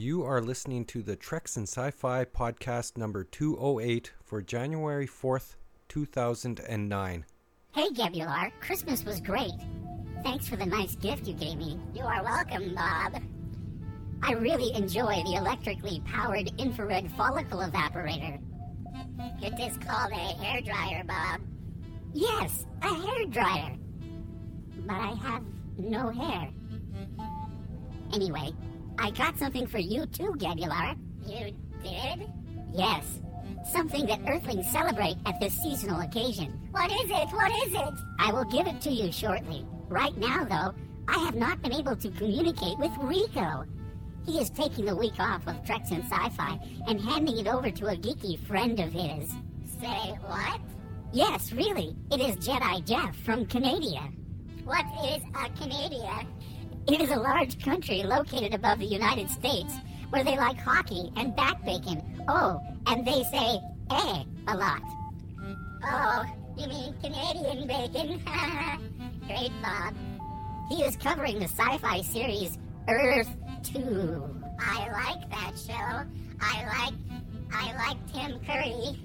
You are listening to the Treks and Sci Fi podcast number 208 for January 4th, 2009. Hey, Gebular, Christmas was great. Thanks for the nice gift you gave me. You are welcome, Bob. I really enjoy the electrically powered infrared follicle evaporator. It is called a hair dryer, Bob. Yes, a hair dryer. But I have no hair. Anyway, I got something for you too, Gebular. You did? Yes. Something that Earthlings celebrate at this seasonal occasion. What is it? What is it? I will give it to you shortly. Right now, though, I have not been able to communicate with Rico. He is taking the week off of Treks and Sci-Fi and handing it over to a geeky friend of his. Say what? Yes, really. It is Jedi Jeff from Canada. What is a Canada? It is a large country located above the United States where they like hockey and back bacon. Oh, and they say eh a lot. Oh, you mean Canadian bacon? Great, Bob. He is covering the sci-fi series Earth 2. I like that show. I like I like Tim Curry.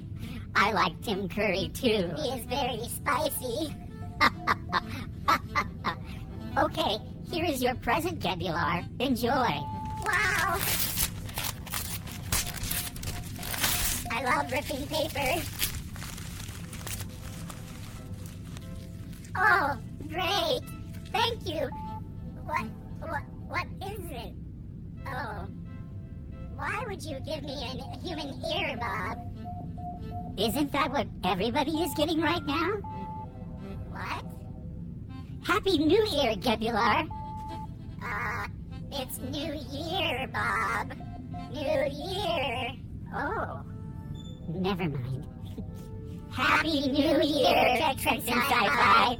I like Tim Curry too. He is very spicy. okay, here is your present, Gebular. Enjoy. Wow. I love ripping paper. Oh, great. Thank you. What what what is it? Oh. Why would you give me a human ear, Bob? Isn't that what everybody is getting right now? What? Happy New Year, Gebular. Uh, it's New Year, Bob. New Year. Oh. Never mind. Happy New Year, Treks and Sci-Fi.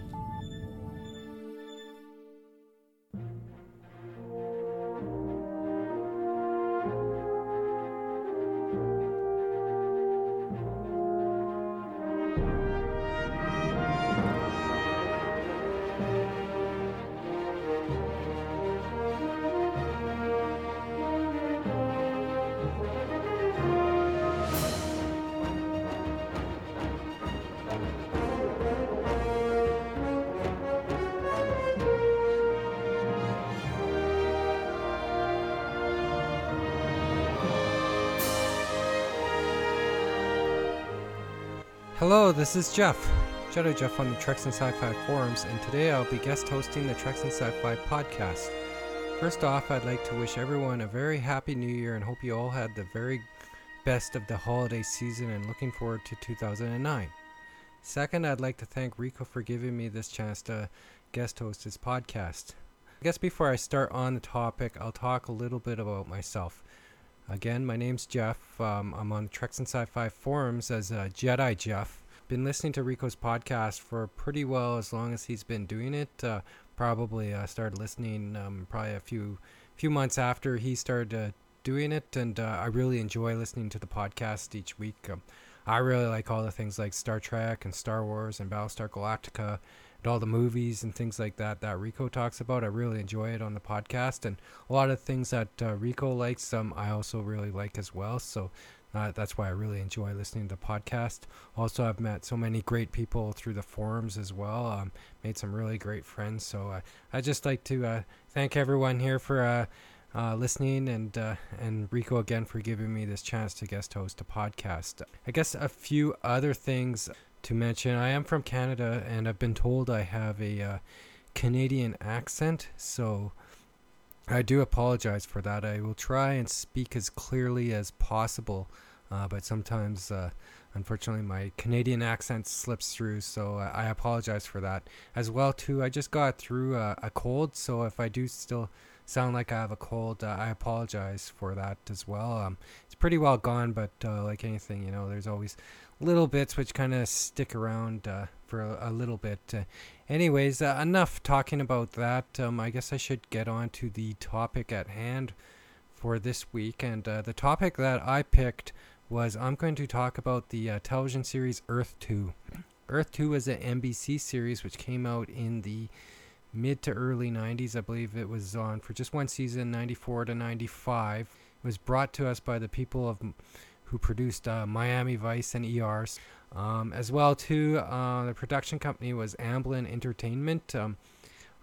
Hello, this is Jeff, Jedi Jeff on the Treks and Sci-Fi forums, and today I'll be guest hosting the Treks and Sci-Fi podcast. First off, I'd like to wish everyone a very happy new year and hope you all had the very best of the holiday season and looking forward to 2009. Second, I'd like to thank Rico for giving me this chance to guest host his podcast. I guess before I start on the topic, I'll talk a little bit about myself. Again, my name's Jeff. Um, I'm on Treks and Sci-Fi forums as Jedi Jeff. Been listening to Rico's podcast for pretty well as long as he's been doing it. Uh, probably uh, started listening um, probably a few few months after he started uh, doing it, and uh, I really enjoy listening to the podcast each week. Um, I really like all the things like Star Trek and Star Wars and Battlestar Galactica all the movies and things like that that Rico talks about. I really enjoy it on the podcast, and a lot of things that uh, Rico likes, um, I also really like as well. So uh, that's why I really enjoy listening to the podcast. Also, I've met so many great people through the forums as well. Um, made some really great friends. So uh, I just like to uh, thank everyone here for. Uh, uh, listening and uh, and Rico again for giving me this chance to guest host a podcast. I guess a few other things to mention. I am from Canada, and I've been told I have a uh, Canadian accent, so I do apologize for that. I will try and speak as clearly as possible, uh, but sometimes, uh, unfortunately, my Canadian accent slips through. So uh, I apologize for that as well. Too, I just got through a, a cold, so if I do still sound like I have a cold, uh, I apologize for that as well. Um, it's pretty well gone, but uh, like anything, you know, there's always little bits which kind of stick around uh, for a, a, little bit. Uh, anyways, uh, enough talking about that. Um, I guess I should get on to the topic at hand for this week. And uh, the topic that I picked was I'm going to talk about the uh, television series Earth 2. Earth 2 is an NBC series which came out in the mid to early 90s. I believe it was on for just one season, 94 to 95. It was brought to us by the people of who produced uh, Miami Vice and ERs. Um, as well, too, uh, the production company was Amblin Entertainment. Um,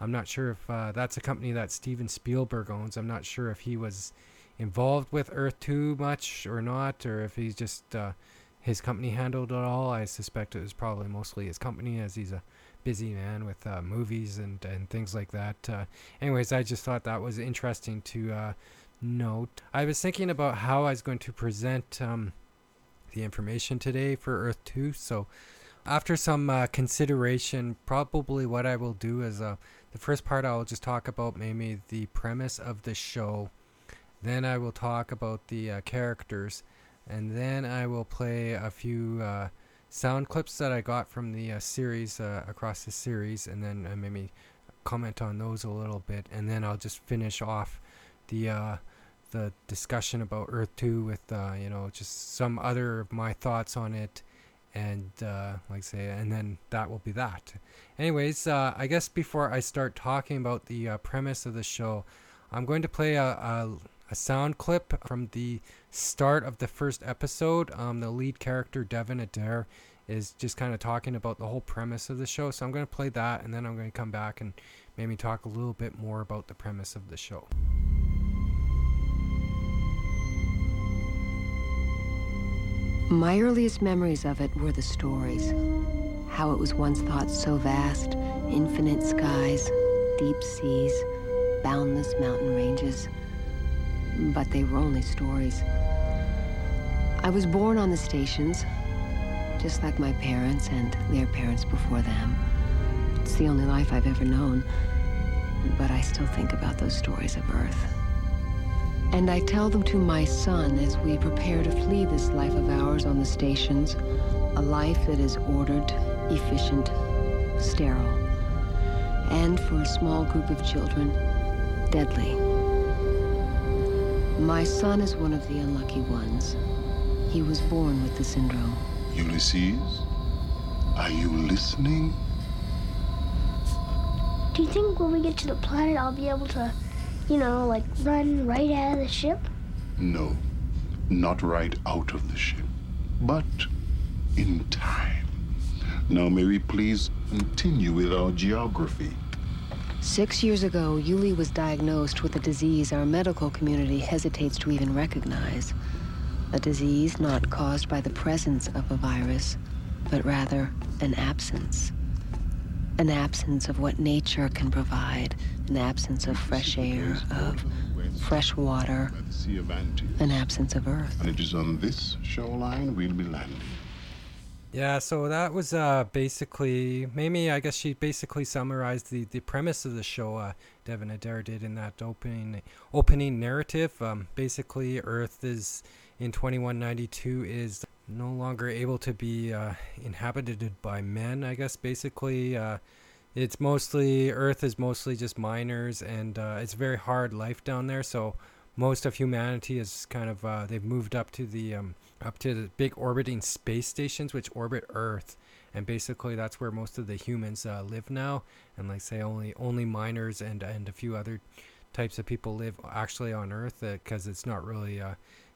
I'm not sure if uh, that's a company that Steven Spielberg owns. I'm not sure if he was involved with Earth too much or not, or if he's just uh, his company handled it all. I suspect it was probably mostly his company, as he's a busy man with uh, movies and, and things like that. Uh, anyways, I just thought that was interesting to note. I was thinking about how I was going to present um, the information today for Earth 2. So, after some uh, consideration, probably what I will do is uh, the first part I'll just talk about maybe the premise of the show. Then I will talk about the uh, characters. And then I will play a few sound clips that I got from the uh, series uh, across the series, and then uh, maybe comment on those a little bit, and then I'll just finish off the uh, the discussion about Earth Two with uh, you know just some other of my thoughts on it, and uh, like say, and then that will be that. Anyways, I guess before I start talking about the premise of the show, I'm going to play a, a a sound clip from the start of the first episode. Um, the lead character, Devon Adair, is just kind of talking about the whole premise of the show. So I'm going to play that and then I'm going to come back and maybe talk a little bit more about the premise of the show. My earliest memories of it were the stories. How it was once thought so vast, infinite skies, deep seas, boundless mountain ranges but they were only stories. I was born on the stations, just like my parents and their parents before them. It's the only life I've ever known, but I still think about those stories of Earth. And I tell them to my son as we prepare to flee this life of ours on the stations, a life that is ordered, efficient, sterile, and for a small group of children, deadly. My son is one of the unlucky ones. He was born with the syndrome. Ulysses, are you listening? Do you think when we get to the planet, I'll be able to, you know, like run right out of the ship? No, not right out of the ship, but in time. Now, may we please continue with our geography? Six years ago, Yuli was diagnosed with a disease our medical community hesitates to even recognize. A disease not caused by the presence of a virus, but rather an absence. An absence of what nature can provide, an absence of fresh air, of fresh water, an absence of earth. And it is on this shoreline we'll be landing. Yeah, so that was uh, basically maybe I guess she basically summarized the, the premise of the show. Uh, Devon Adair did in that opening opening narrative. Um, basically, Earth is in 2192 is no longer able to be uh, inhabited by men. I guess basically, uh, it's mostly Earth is mostly just miners, and uh, it's very hard life down there. So most of humanity is kind of uh, they've moved up to the um, up to the big orbiting space stations which orbit Earth, and basically that's where most of the humans uh, live now. And like say, only only miners and and a few other types of people live actually on Earth because uh, it's not really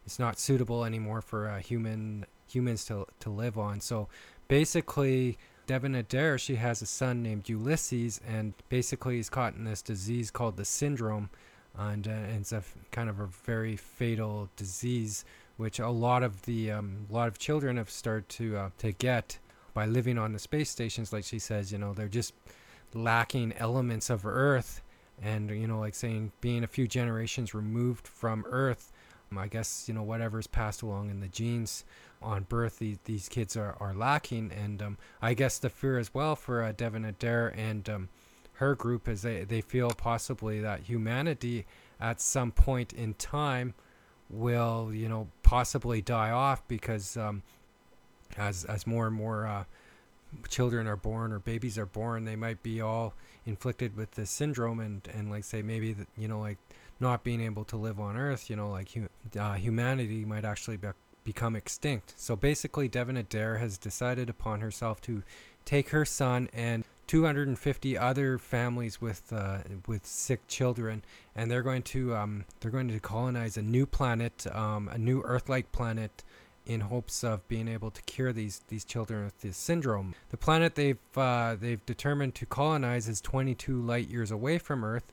it's not suitable anymore for uh, human humans to to live on. So basically. Devon Adair, she has a son named Ulysses, and basically he's caught in this disease called the syndrome, and, uh, and it's a f- kind of a very fatal disease which a lot of the um, a lot of children have started to uh, to get by living on the space stations. Like she says, you know, they're just lacking elements of Earth, and you know, like saying being a few generations removed from Earth. I guess you know whatever's passed along in the genes on birth, these, these kids are, are lacking, and um, I guess the fear as well for uh, Devon Adair and um, her group is they they feel possibly that humanity at some point in time will you know possibly die off because um, as as more and more uh, children are born or babies are born, they might be all inflicted with this syndrome. And and like say maybe you know like not being able to live on Earth, you know like uh, humanity might actually be- become extinct. So basically, Devon Adair has decided upon herself to take her son and 250 other families with uh, with sick children, and they're going to um, they're going to colonize a new planet, um, a new Earth-like planet, in hopes of being able to cure these these children with this syndrome. The planet they've uh, they've determined to colonize is 22 light years away from Earth,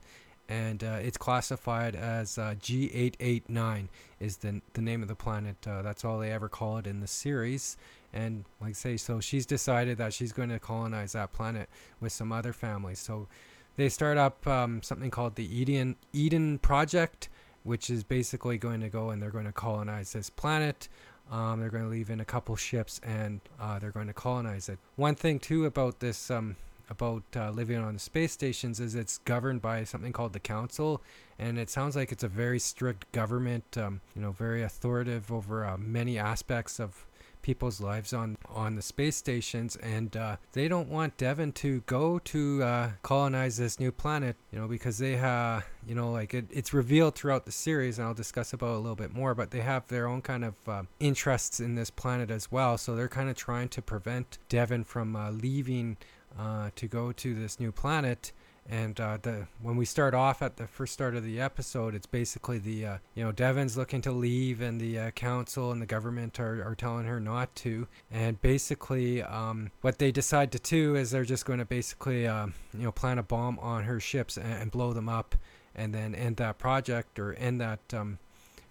and uh, it's classified as uh, G889 is the the name of the planet. Uh, that's all they ever call it in the series. And like I say, so she's decided that she's going to colonize that planet with some other families. So they start up um, something called the Eden Eden Project, which is basically going to go and they're going to colonize this planet. Um, they're going to leave in a couple ships and uh, they're going to colonize it. One thing too about this um, about uh, living on the space stations is it's governed by something called the council. And it sounds like it's a very strict government um, you know very authoritative over uh, many aspects of people's lives on on the space stations. And uh, they don't want devon to go to uh, colonize this new planet you know because they have you know like it, it's revealed throughout the series and i'll discuss about a little bit more but they have their own kind of uh, interests in this planet as well. So they're kind of trying to prevent devon from uh, leaving uh, to go to this new planet. And uh, the when we start off at the first start of the episode, it's basically the uh, you know Devon's looking to leave, and the uh, council and the government are, are telling her not to. And basically, um, what they decide to do is they're just going to basically uh, you know plant a bomb on her ships and, and, blow them up, and then end that project or end that um,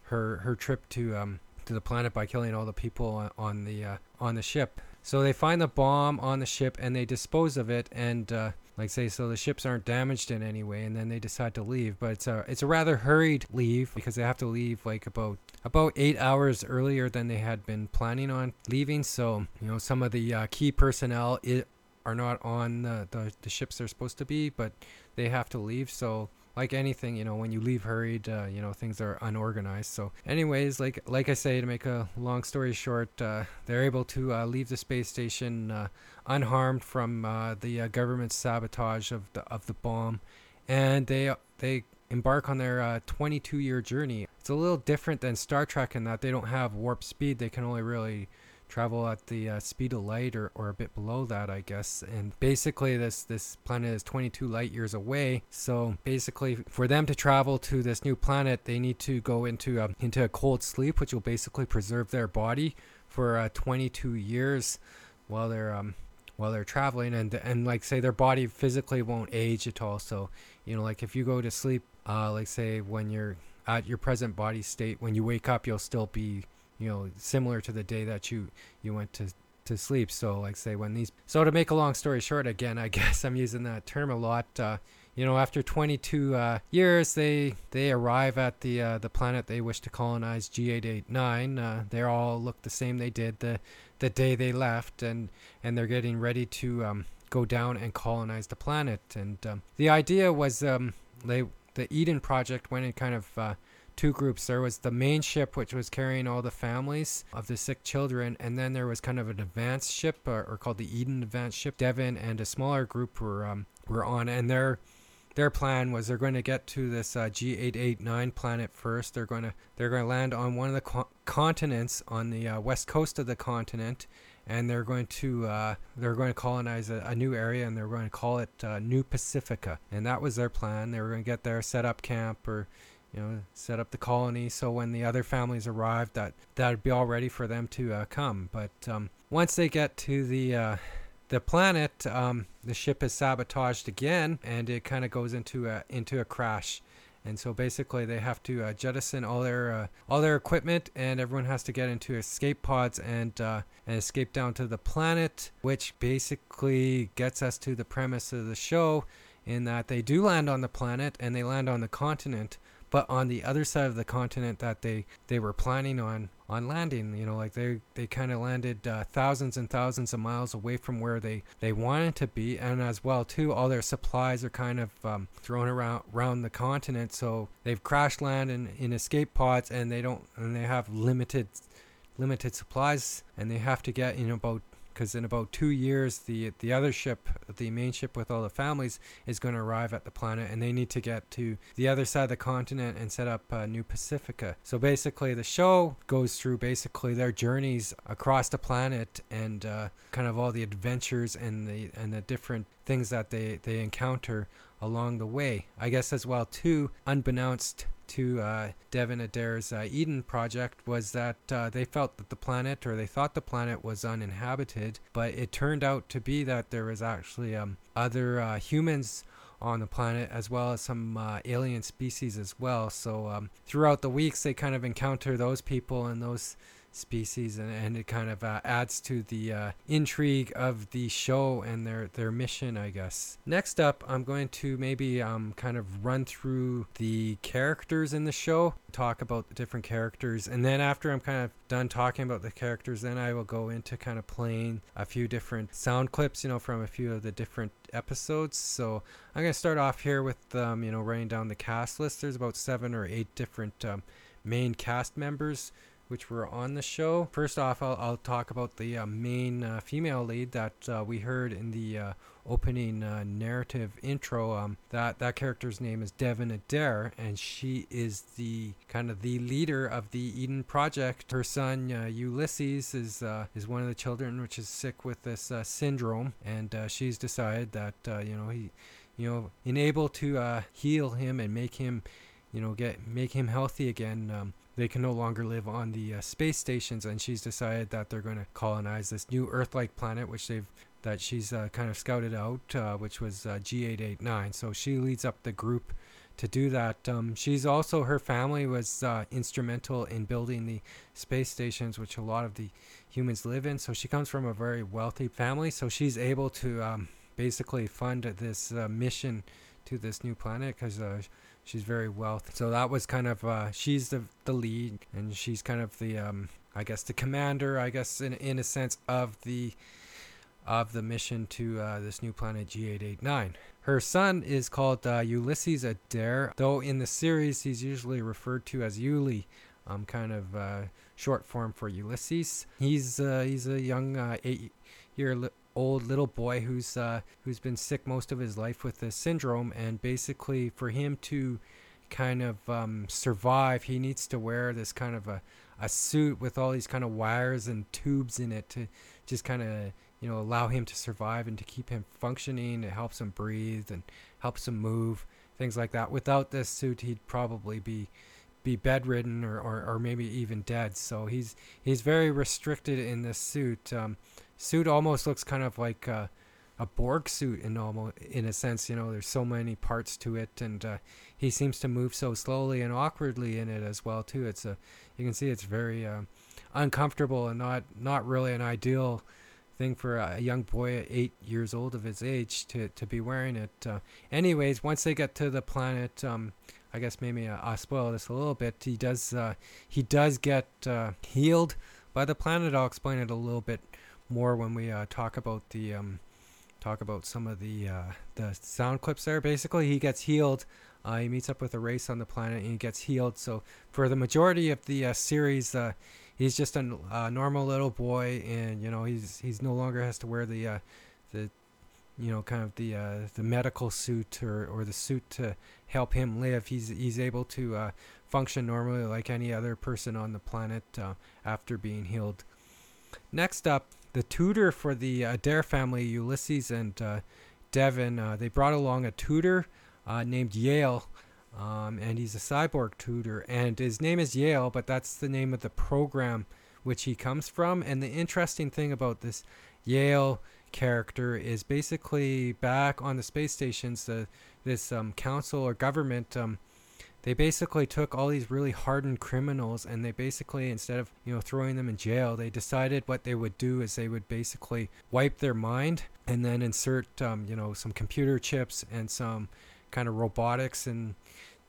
her her trip to um, to the planet by killing all the people on the uh, on the ship. So they find the bomb on the ship and they dispose of it, and uh, like say, so the ships aren't damaged in any way, and then they decide to leave. But it's a it's a rather hurried leave because they have to leave like about about eight hours earlier than they had been planning on leaving. So you know some of the uh, key personnel it, are not on the, the the ships they're supposed to be, but they have to leave. So like anything, you know, when you leave hurried, uh, you know, things are unorganized. So, anyways, like like I say, to make a long story short, uh, they're able to uh, leave the space station uh, unharmed from uh, the uh, government's sabotage of the of the bomb, and they they embark on their 22 year journey. It's a little different than Star Trek in that they don't have warp speed; they can only really travel at the uh, speed of light or, or a bit below that I guess. And basically this this planet is 22 light years away. So basically for them to travel to this new planet they need to go into a, into a cold sleep which will basically preserve their body for uh, 22 years while they're um while they're traveling. And and like say their body physically won't age at all. So you know like if you go to sleep uh like say when you're at your present body state when you wake up you'll still be you know, similar to the day that you you went to to sleep. So, like say when these. So to make a long story short, again, I guess I'm using that term a lot. Uh, you know, after 22 uh, years, they they arrive at the uh, the planet they wish to colonize, G889. Uh, they all look the same they did the the day they left, and and they're getting ready to um, go down and colonize the planet. And um, the idea was um, they the Eden project went and kind of uh, two groups. There was the main ship, which was carrying all the families of the sick children, and then there was kind of an advanced ship, or, or called the Eden Advanced Ship. Devon and a smaller group were um, were on, and their their plan was they're going to get to this uh, G889 planet first. They're going to they're going to land on one of the co- continents on the uh, west coast of the continent, and they're going to uh, they're going to colonize a, a, new area, and they're going to call it uh, New Pacifica. And that was their plan. They were going to get there, set up camp, or you know, set up the colony so when the other families arrived, that that'd be all ready for them to uh, come. But um, once they get to the uh, the planet, um, the ship is sabotaged again, and it kind of goes into a into a crash. And so basically, they have to uh, jettison all their uh, all their equipment, and everyone has to get into escape pods and uh, and escape down to the planet, which basically gets us to the premise of the show, in that they do land on the planet and they land on the continent, but on the other side of the continent that they they were planning on on landing you know like they they kind of landed uh, thousands and thousands of miles away from where they they wanted to be. And as well too all their supplies are kind of um, thrown around around the continent. So they've crash land in, in escape pods and they don't and they have limited limited supplies. And they have to get you know about because in about two years, the the other ship, the main ship with all the families, is going to arrive at the planet, and they need to get to the other side of the continent and set up uh, New Pacifica. So basically, the show goes through basically their journeys across the planet and uh, kind of all the adventures and the and the different things that they they encounter along the way. I guess as well too, unbeknownst to uh, Devon Adair's uh, Eden project was that uh, they felt that the planet, or they thought the planet, was uninhabited, but it turned out to be that there was actually um, other uh, humans on the planet as well as some uh, alien species as well. So um, throughout the weeks, they kind of encounter those people and those species and, and it kind of uh, adds to the uh, intrigue of the show and their their mission i guess. Next up i'm going to maybe um, kind of run through the characters in the show talk about the different characters and then after i'm kind of done talking about the characters then i will go into kind of playing a few different sound clips you know from a few of the different episodes. So i'm going to start off here with um, you know writing down the cast list. There's about seven or eight different um, main cast members which were on the show. First off, I'll, I'll talk about the uh, main uh, female lead that uh, we heard in the uh, opening uh, narrative intro. Um, that that character's name is Devon Adair, and she is the kind of the leader of the Eden Project. Her son uh, Ulysses is is one of the children which is sick with this syndrome, and she's decided that you know he, you know, unable to heal him and make him you know get make him healthy again um, they can no longer live on the uh, space stations, and she's decided that they're going to colonize this new Earth-like planet, which they've that she's uh, kind of scouted out, uh, which was uh, G889. So she leads up the group to do that. Um, she's also her family was uh, instrumental in building the space stations, which a lot of the humans live in. So she comes from a very wealthy family, so she's able to um, basically fund this uh, mission to this new planet because she's very wealthy. So that was kind of uh, she's the the lead, and she's kind of the um, I guess the commander, I guess in in a sense of the of the mission to uh, this new planet G889. Her son is called uh, Ulysses Adair, though in the series he's usually referred to as Uli, um, kind of uh, short form for Ulysses. He's uh, he's a young uh, eight year old little boy who's uh, who's been sick most of his life with this syndrome, and basically for him to kind of um, survive, he needs to wear this kind of a, a suit with all these kind of wires and tubes in it to just kind of you know allow him to survive and to keep him functioning. It helps him breathe and helps him move, things like that. Without this suit, he'd probably be be bedridden or, or, or maybe even dead. So he's he's very restricted in this suit. Um, suit almost looks kind of like a, a Borg suit in almost in a sense. You know, there's so many parts to it, and uh, he seems to move so slowly and awkwardly in it as well too. It's a you can see it's very uh, uncomfortable and not not really an ideal thing for a young boy at eight years old of his age to, to be wearing it. Uh, anyways, once they get to the planet, um, I guess maybe I'll spoil this a little bit. He does uh, he does get uh, healed by the planet. I'll explain it a little bit more when we uh, talk about the um, talk about some of the uh, the sound clips there. Basically, he gets healed. Uh, he meets up with a race on the planet and he gets healed. So for the majority of the uh, series, uh, he's just a uh, normal little boy, and you know he's he's no longer has to wear the the you know kind of the uh, the medical suit or, or the suit to help him live. He's he's able to uh, function normally like any other person on the planet uh, after being healed. Next up, the tutor for the Adair family, Ulysses and uh, Devon, uh, they brought along a tutor uh, named Yale, um, and he's a cyborg tutor. And his name is Yale, but that's the name of the program which he comes from. And the interesting thing about this Yale character is basically back on the space stations, the this um, council or government. Um, they basically took all these really hardened criminals and they basically instead of you know throwing them in jail they decided what they would do is they would basically wipe their mind and then insert um, you know some computer chips and some kind of robotics and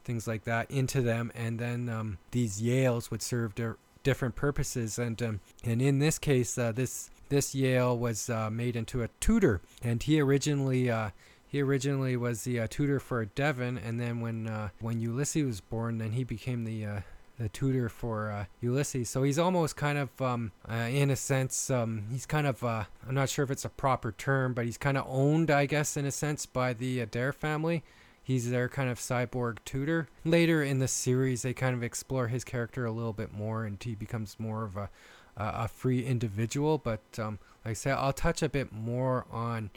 things like that into them. And then um, these yales would serve their different purposes. And um, and in this case uh, this this Yale was uh, made into a tutor. And he originally uh, he originally was the uh, tutor for Devon, and then when uh, when Ulysses was born, then he became the uh, the tutor for uh, Ulysses. So he's almost kind of, um, uh, in a sense, um, he's kind of, uh, I'm not sure if it's a proper term, but he's kind of owned, I guess, in a sense, by the Adair family. He's their kind of cyborg tutor. Later in the series, they kind of explore his character a little bit more, and he becomes more of a a free individual. But um, like I said, I'll touch a bit more on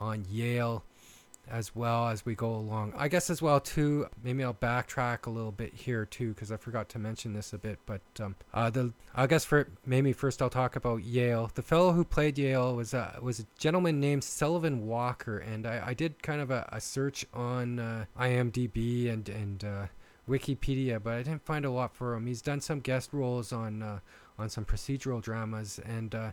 on Yale as well as we go along. I guess as well too. Maybe I'll backtrack a little bit here too because I forgot to mention this a bit. But um, uh, the I guess for maybe first I'll talk about Yale. The fellow who played Yale was a was a gentleman named Sullivan Walker, and I, I did kind of a, a search on uh, IMDb and and uh, Wikipedia, but I didn't find a lot for him. He's done some guest roles on uh, on some procedural dramas, and uh,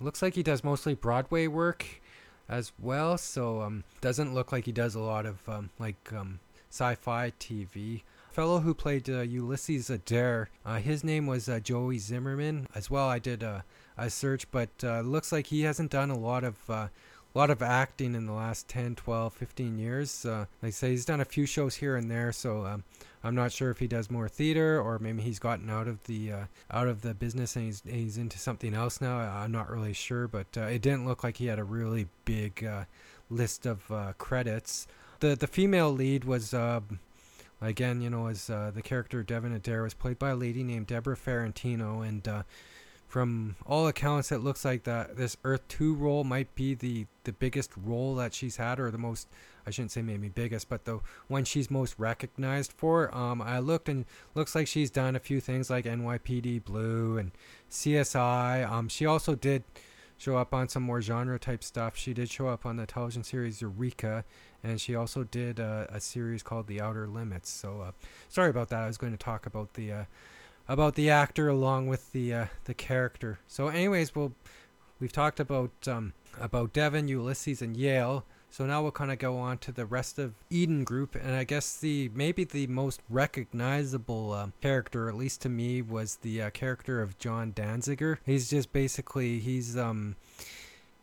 looks like he does mostly Broadway work as well. So um, doesn't look like he does a lot of um, like um, sci-fi TV. Fellow who played uh, Ulysses Adair, uh, his name was uh, Joey Zimmerman as well. I did a, a search, but uh, looks like he hasn't done a lot of uh, lot of acting in the last 10, 12, 15 years. Uh, like I say, he's done a few shows here and there, so um, I'm not sure if he does more theater or maybe he's gotten out of the uh, out of the business and he's he's into something else now. I'm not really sure, but uh, it didn't look like he had a really big uh, list of uh, credits. The the female lead was um, again, you know, as uh, the character Devon Adair was played by a lady named Debrah Farentino, and uh, from all accounts, it looks like that this Earth Two role might be the the biggest role that she's had, or the most I shouldn't say maybe biggest, but the one she's most recognized for. Um, I looked and looks like she's done a few things like NYPD Blue and CSI. Um, she also did show up on some more genre type stuff. She did show up on the television series Eureka, and she also did uh, a series called The Outer Limits. So uh, sorry about that. I was going to talk about the uh, about the actor along with the uh, the character. So, anyways, we'll we've talked about um, about Devon, Ulysses, and Yale. So now we'll kind of go on to the rest of Eden Group, and I guess the maybe the most recognizable um, character, at least to me, was the uh, character of John Danziger. He's just basically he's um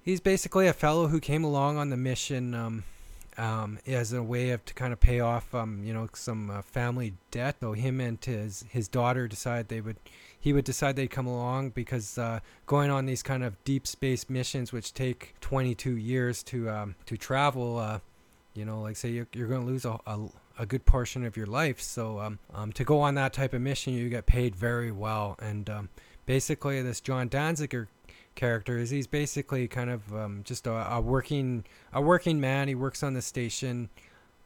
he's basically a fellow who came along on the mission um um, as a way of to kind of pay off, um, you know, some uh, family debt. So him and his his daughter decided they would, he would decide they'd come along because uh, going on these kind of deep space missions, which take 22 years to um, to travel, uh, you know, like say you're, you're going to lose a, a, a good portion of your life. So um, um, to go on that type of mission, you get paid very well. And um, basically, this John Danziger character is he's basically kind of um, just a, a, working a working man. He works on the station,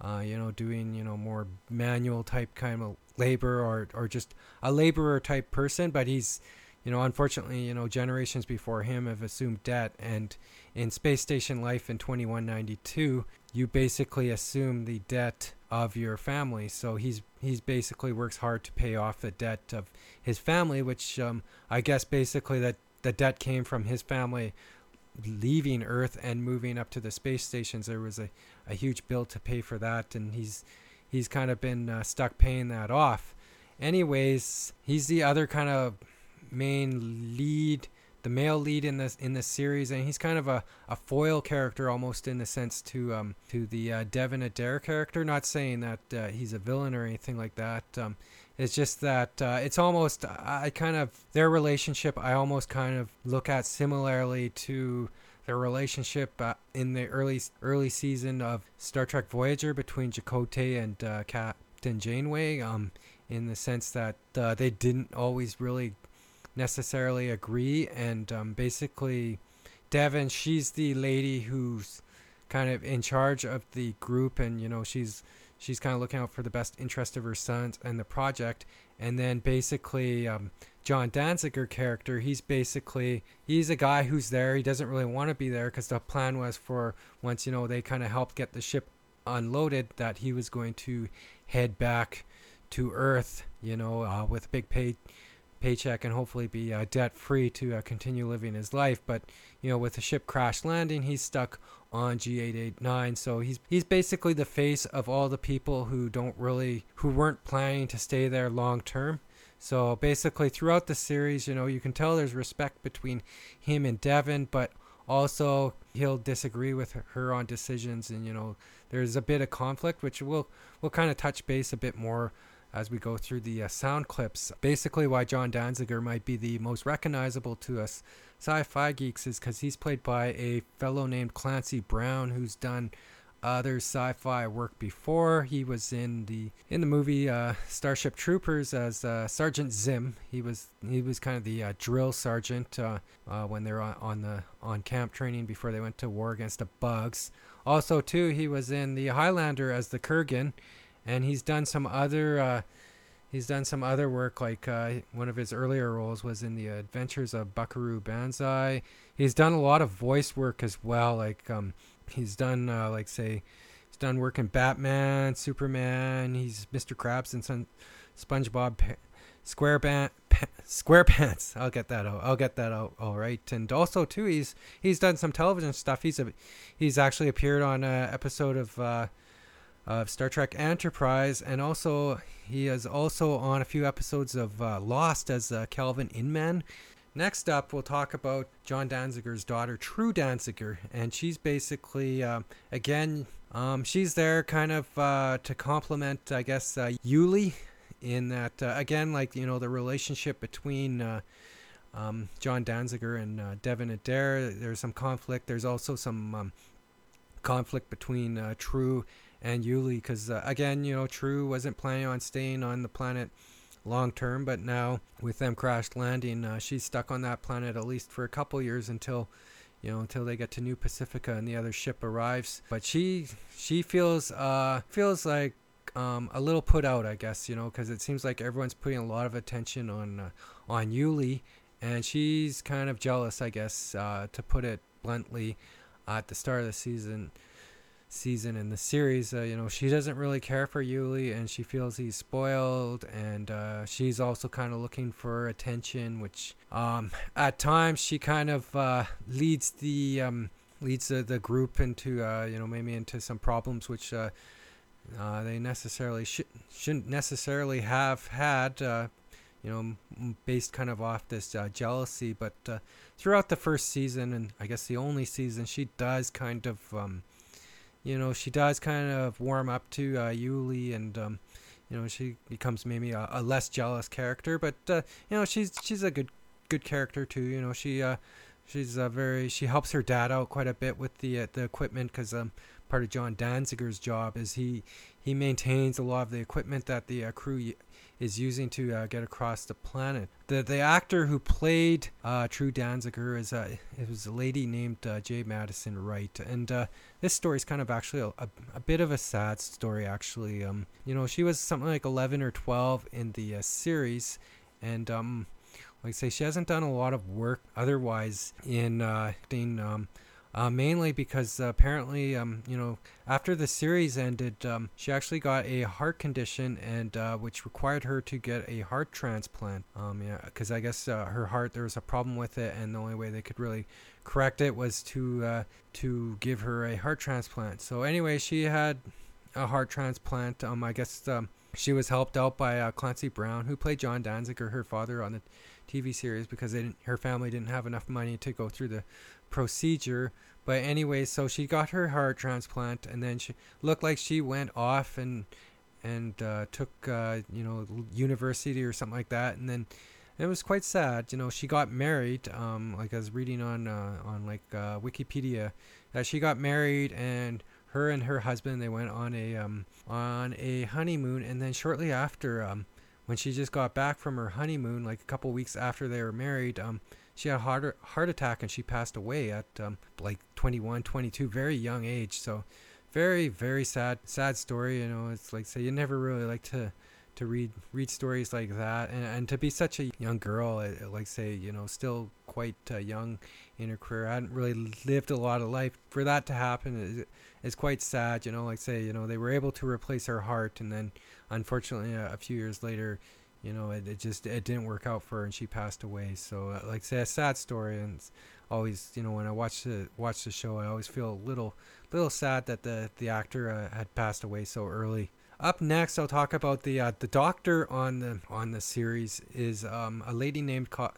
uh, you know, doing you know more manual type kind of labor or or just a laborer type person. But he's you know unfortunately you know generations before him have assumed debt and in space station life in 2192 you basically assume the debt of your family so he's he's basically works hard to pay off the debt of his family which um, i guess basically that the debt came from his family leaving Earth and moving up to the space stations. There was a, a huge bill to pay for that, and he's he's kind of been uh, stuck paying that off. Anyways, he's the other kind of main lead, the male lead in this in this series, and he's kind of a, a foil character almost in the sense to um to the uh, Devon Adair character. Not saying that uh, he's a villain or anything like that. Um, it's just that uh, it's almost I kind of their relationship. I almost kind of look at similarly to their relationship uh, in the early early season of Star Trek Voyager between Chakotay and uh, Captain Janeway. Um, in the sense that uh, they didn't always really necessarily agree, and um, basically, Devon, she's the lady who's kind of in charge of the group, and you know she's she's kind of looking out for the best interest of her sons and the project. And then basically, um, John Danziger character, he's basically he's a guy who's there. He doesn't really want to be there because the plan was for once you know they kind of helped get the ship unloaded that he was going to head back to Earth, you know, uh, with a big pay paycheck and hopefully be uh, debt free to uh, continue living his life. But you know, with the ship crash landing, he's stuck on G889. So he's he's basically the face of all the people who don't really who weren't planning to stay there long term. So basically throughout the series, you know, you can tell there's respect between him and Devon, but also he'll disagree with her on decisions and you know, there's a bit of conflict which we'll we'll kind of touch base a bit more as we go through the uh, sound clips. Basically, why John Danziger might be the most recognizable to us sci-fi geeks is because he's played by a fellow named Clancy Brown, who's done other sci-fi work before. He was in the in the movie uh, Starship Troopers as uh, Sergeant Zim. He was he was kind of the uh, drill sergeant uh, uh, when they were on, on, the on camp training before they went to war against the bugs. Also, too, he was in the Highlander as the Kurgan, and he's done some other. Uh, he's done some other work, like one of his earlier roles was in the Adventures of Buckaroo Banzai. He's done a lot of voice work as well, like um, He's done uh, like say he's done work in Batman, Superman. He's Mr. Krabs and some SpongeBob pa- Square SquarePants. I'll get that out. I'll get that out. All right. And also too, he's he's done some television stuff. He's a he's actually appeared on an episode of. Of Star Trek Enterprise, and also he is also on a few episodes of uh, Lost as uh, Kelvin Inman. Next up, we'll talk about John Danziger's daughter, True Danziger, and she's basically, uh, again, um, she's there kind of uh, to complement, I guess, uh, Yuli, in that, uh, again, like, you know, the relationship between uh, um, John Danziger and uh, Devon Adair. There's some conflict. There's also some um, conflict between uh, True and Yuli, because, again, you know, True wasn't planning on staying on the planet long term. But now with them crash landing, uh, she's stuck on that planet at least for a couple years until you know until they get to New Pacifica and the other ship arrives. But she she feels uh feels like um, a little put out, I guess, you know, because it seems like everyone's putting a lot of attention on uh, on Yuli, and she's kind of jealous, I guess, uh, to put it bluntly, at the start of the season season in the series. Uh, you know, she doesn't really care for Yuli, and she feels he's spoiled, and uh, she's also kind of looking for attention, which um, at times she kind of uh, leads the um, leads the, the group into uh, you know maybe into some problems which. Uh, uh, they necessarily sh- shouldn't necessarily have had, you know, based kind of off this jealousy. But throughout the first season, and I guess the only season, she does kind of um, you know, she does kind of warm up to uh, Yuli, and um, you know, she becomes maybe a, a less jealous character. But uh, you know, she's she's a good good character too. You know, she uh, she's uh, very she helps her dad out quite a bit with the uh, the equipment because um, part of John Danziger's job is he he maintains a lot of the equipment that the uh, crew is using to uh, get across the planet. The the actor who played uh, True Danziger is uh, it was a lady named uh, J. Madison Wright, and uh, this story is kind of actually a, a, a, bit of a sad story. Actually, um, you know, she was something like 11 or 12 in the uh, series, and um, like I say, she hasn't done a lot of work otherwise in uh, in um, uh, mainly because uh, apparently, um, you know, after the series ended, um, she actually got a heart condition, and uh, which required her to get a heart transplant. Um, yeah, because I guess uh, her heart there was a problem with it, and the only way they could really correct it was to uh, to give her a heart transplant. So anyway, she had a heart transplant. Um, I guess um, she was helped out by uh, Clancy Brown, who played John Danziger, her father, on the TV series because they didn't, her family didn't have enough money to go through the procedure. But anyway, so she got her heart transplant, and then she looked like she went off and and uh, took uh, you know university or something like that, and then it was quite sad. You know, she got married. Um, like I was reading on uh, on like uh, Wikipedia that she got married and her and her husband they went on a um, on a honeymoon, and then shortly after um, when she just got back from her honeymoon, like a couple weeks after they were married, um, she had a heart heart attack and she passed away at um, like 21, 22, very young age. So very very sad sad story. You know, it's like say you never really like to to read read stories like that and, and to be such a young girl like say you know still quite uh, young in her career I hadn't really lived a lot of life for that to happen is, is quite sad you know like say you know they were able to replace her heart and then unfortunately a, a few years later you know, it, it just it didn't work out for her, and she passed away. So, uh, like, say a sad story, and always, you know, when I watch the watch the show, I always feel a little little sad that the the actor uh, had passed away so early. Up next, I'll talk about the uh, the doctor on the on the series is um, a lady named Ka-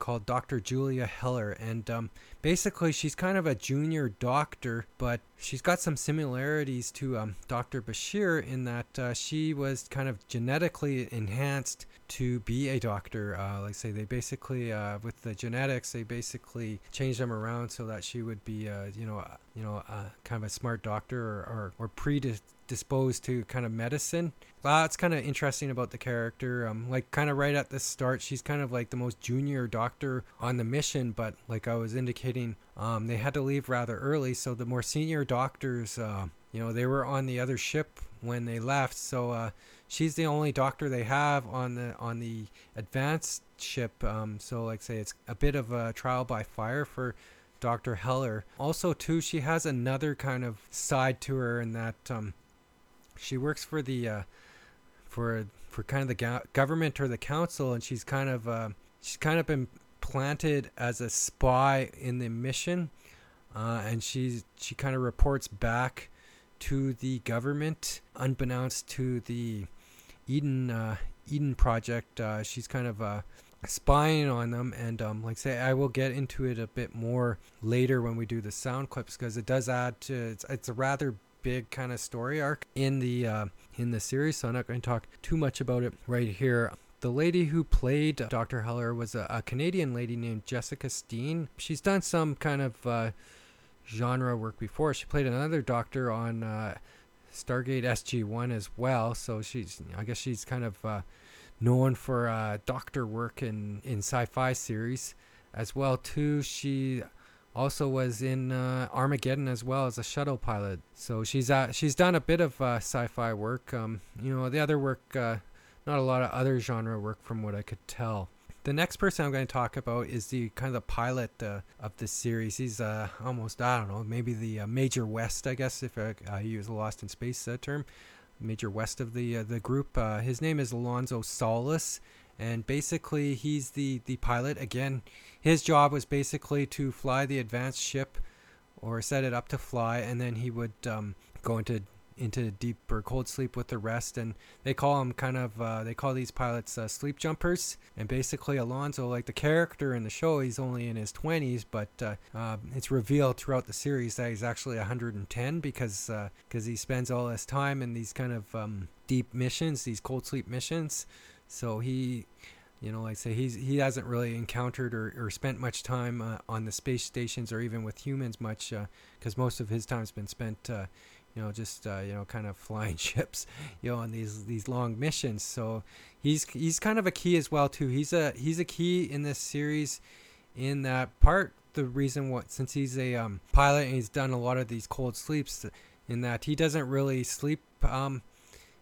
called Dr. Julia Heller, and um, basically she's kind of a junior doctor, but she's got some similarities to um, Dr. Bashir in that uh, she was kind of genetically enhanced to be a doctor. Uh, like say, they basically uh, with the genetics, they basically changed them around so that she would be, uh, you know, you know, kind of a smart doctor or or, or predisposed to kind of medicine. It's kind of interesting about the character. Um, like kind of right at the start, she's kind of like the most junior doctor on the mission, but like I was indicating, um, they had to leave rather early, so the more senior doctors, uh, you know, they were on the other ship when they left. So uh, she's the only doctor they have on the on the advanced ship. Um, so like say it's a bit of a trial by fire for Dr. Heller. Also, too, she has another kind of side to her in that um, she works for the uh, for for kind of the go- government or the council, and she's kind of uh, she's kind of been planted as a spy in the mission, uh, and she's she kind of reports back to the government, unbeknownst to the Eden uh, Eden project. Uh, she's kind of uh, spying on them, and um, like say, I will get into it a bit more later when we do the sound clips because it does add to it's, it's a rather big kind of story arc in the uh, in the series. So I'm not going to talk too much about it right here. The lady who played Dr. Heller was a, a Canadian lady named Jessica Steen. She's done some kind of uh, genre work before. She played another doctor on uh, Stargate SG1 as well. So she's, I guess she's kind of uh, known for uh, doctor work in in sci-fi series as well too. She also was in uh, Armageddon as well as a shuttle pilot. So she's uh, she's done a bit of uh, sci-fi work. Um, you know, the other work, uh, not a lot of other genre work from what I could tell. The next person I'm going to talk about is the kind of the pilot uh, of this series. He's uh, almost I don't know, maybe the Major West, I guess, if I, I use a Lost in Space term. Major West of the the group. His name is Alonzo Solace, and basically he's the the pilot. Again, his job was basically to fly the advanced ship, or set it up to fly, and then he would um, go into into deep or cold sleep with the rest. And they call them kind of uh, they call these pilots uh, sleep jumpers. And basically alonzo like the character in the show he's only in his 20s but uh, uh, it's revealed throughout the series that he's actually 110 because because uh, he spends all his time in these kind of um, deep missions these cold sleep missions so he you know, like I say, he's he hasn't really encountered or, or spent much time uh, on the space stations or even with humans much, because uh, most of his time's been spent uh, you know, just uh, you know, kind of flying ships, you know, on these these long missions. So he's he's kind of a key as well too. He's a he's a key in this series, in that part. The reason what since he's a um, pilot and he's done a lot of these cold sleeps, in that he doesn't really sleep. Um,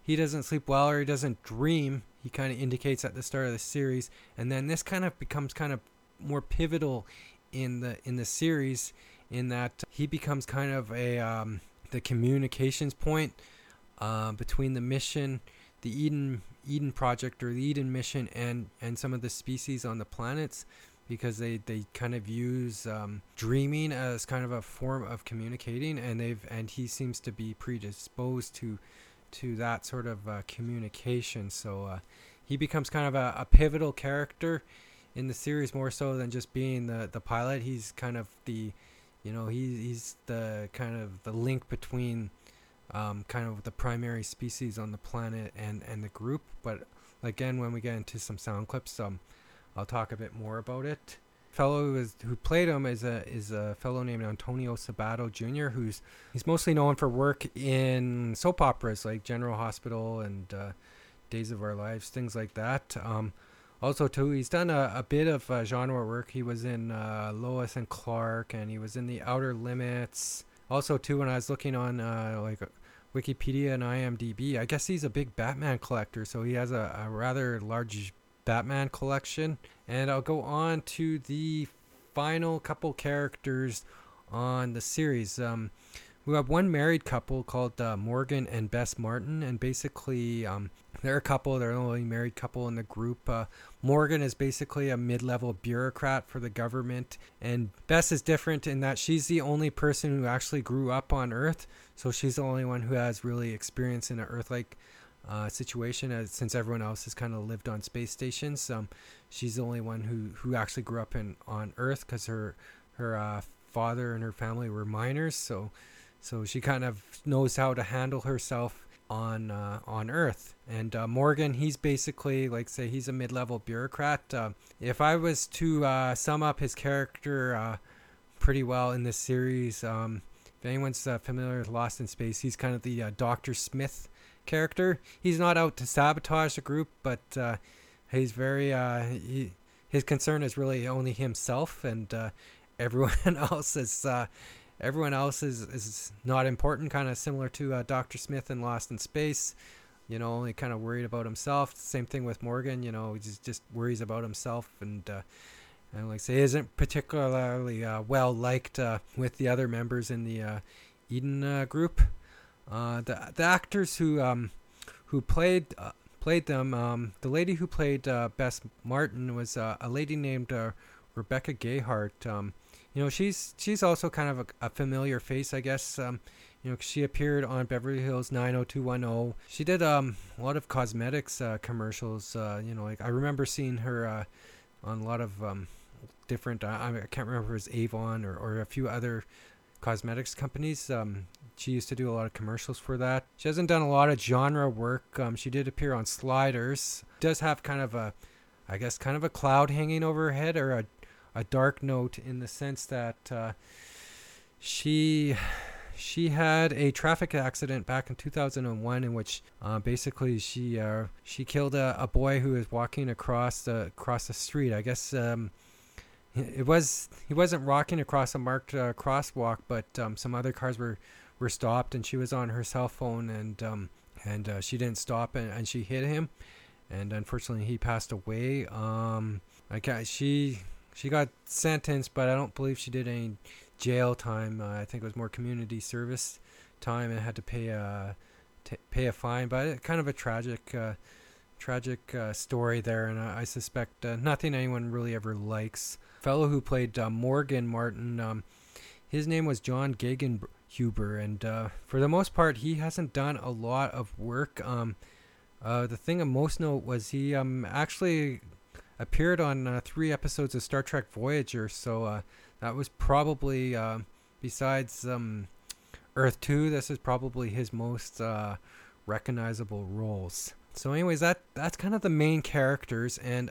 he doesn't sleep well or he doesn't dream. He kind of indicates at the start of the series, and then this kind of becomes kind of more pivotal in the in the series in that he becomes kind of a um, the communications point uh, between the mission, the Eden Eden project or the Eden mission, and and some of the species on the planets, because they they kind of use um, dreaming as kind of a form of communicating, and they've and he seems to be predisposed to to that sort of uh, communication. So uh, he becomes kind of a, a pivotal character in the series more so than just being the the pilot. He's kind of the you know, he, he's the kind of the link between um, kind of the primary species on the planet and, and the group. But again, when we get into some sound clips, um, I'll talk a bit more about it. Fellow who, is, who played him is a is a fellow named Antonio Sabato Jr. Who's he's mostly known for work in soap operas like General Hospital and uh, Days of Our Lives, things like that. Um, also too he's done a, a bit of uh, genre work he was in uh, lois and clark and he was in the outer limits also too when i was looking on uh, like wikipedia and imdb i guess he's a big batman collector so he has a, a rather large batman collection and i'll go on to the final couple characters on the series um, we have one married couple called uh, Morgan and Bess Martin, and basically um, they're a couple. They're the only married couple in the group. Uh, Morgan is basically a mid-level bureaucrat for the government, and Bess is different in that she's the only person who actually grew up on Earth. So she's the only one who has really experience in an Earth-like uh, situation as, since everyone else has kind of lived on space stations. Um, she's the only one who, who actually grew up in on Earth because her her uh, father and her family were miners, so so she kind of knows how to handle herself on uh, on Earth. And uh, Morgan, he's basically like say he's a mid-level bureaucrat. Uh, if I was to uh, sum up his character uh, pretty well in this series, um, if anyone's uh, familiar with Lost in Space, he's kind of the Doctor Smith character. He's not out to sabotage the group, but he's very he, his concern is really only himself, and everyone else is everyone else is, is not important, kind of similar to uh, Dr. Smith in Lost in Space. You know, only kind of worried about himself. Same thing with Morgan. You know, he just worries about himself and. Uh, and like I say, isn't particularly uh, well liked uh, with the other members in the uh, Eden uh, group. Uh, the the actors who um, who played played them, um, the lady who played Bess Martin was a lady named Rebecca Gayheart. Um, you know, she's she's also kind of a, a familiar face, I guess. Um, you know, she appeared on Beverly Hills 90210. She did um, a lot of cosmetics uh, commercials. Uh, you know, like I remember seeing her uh, on a lot of um, different. Uh, I can't remember if it was Avon or, or a few other cosmetics companies. Um, she used to do a lot of commercials for that. She hasn't done a lot of genre work. Um, she did appear on Sliders. Does have kind of a, I guess, kind of a cloud hanging over her head or a a dark note in the sense that uh, she she had a traffic accident back in 2001 in which uh, basically she uh, she killed a, a, boy who was walking across the across the street. I guess um, it was he wasn't walking across a marked uh, crosswalk, but um, some other cars were were stopped, and she was on her cell phone, and um, and uh, she didn't stop, and, and she hit him, and unfortunately he passed away. Um, I she she got sentenced, but I don't believe she did any jail time. Uh, I think it was more community service time and had to pay a t- pay a fine. But kind of a tragic, uh, tragic uh, story there, and I, I suspect uh, nothing anyone really ever likes. Fellow who played uh, Morgan Martin, um, his name was John Gegenhuber, and uh, for the most part, he hasn't done a lot of work. Um, the thing of most note was he um, actually appeared on uh, three episodes of Star Trek Voyager, so uh, that was probably, uh, besides um, Earth 2, this is probably his most uh, recognizable roles. So, anyways, that that's kind of the main characters, and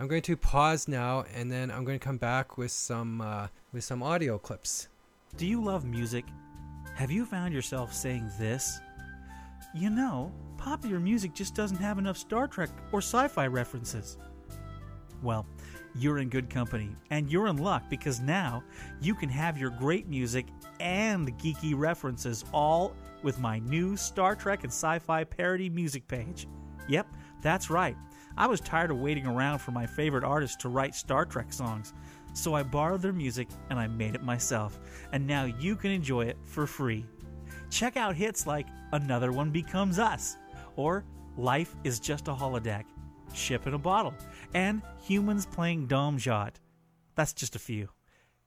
I'm going to pause now, and then I'm going to come back with some uh, with some audio clips. Do you love music? Have you found yourself saying this? You know, popular music just doesn't have enough Star Trek or sci fi references. Well, you're in good company, and you're in luck because now you can have your great music and geeky references all with my new Star Trek and sci fi parody music page. Yep, that's right. I was tired of waiting around for my favorite artists to write Star Trek songs, so I borrowed their music and I made it myself, and now you can enjoy it for free. Check out hits like Another One Becomes Us or Life is Just a Holodeck, Ship in a Bottle, and humans playing Dom Jot. That's just a few.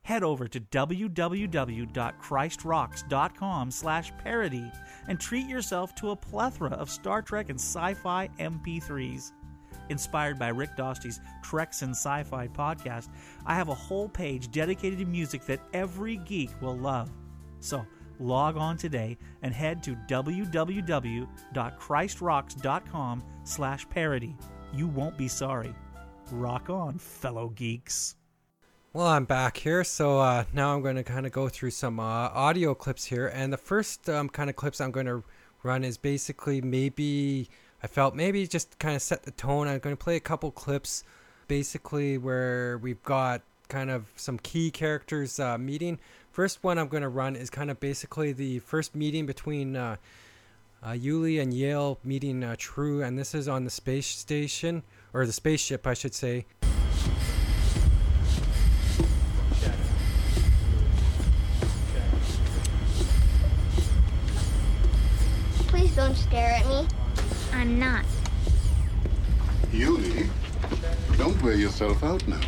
Head over to www.christrocks.com slash parody and treat yourself to a plethora of Star Trek and sci-fi MP3s. Inspired by Rick Dosty's Treks and Sci-Fi podcast, I have a whole page dedicated to music that every geek will love. So log on today and head to www.christrocks.com slash parody. You won't be sorry. Rock on, fellow geeks. Well, I'm back here, so uh, now I'm going to kind of go through some uh, audio clips here. And the first um, kind of clips I'm going to run is basically maybe I felt maybe just kind of set the tone. I'm going to play a couple clips basically where we've got kind of some key characters uh, meeting. First one I'm going to run is kind of basically the first meeting between uh, uh, Uly and Yale meeting uh, True, and this is on the space station or the spaceship, I should say. Please don't stare at me. I'm not. Uly, don't wear yourself out now.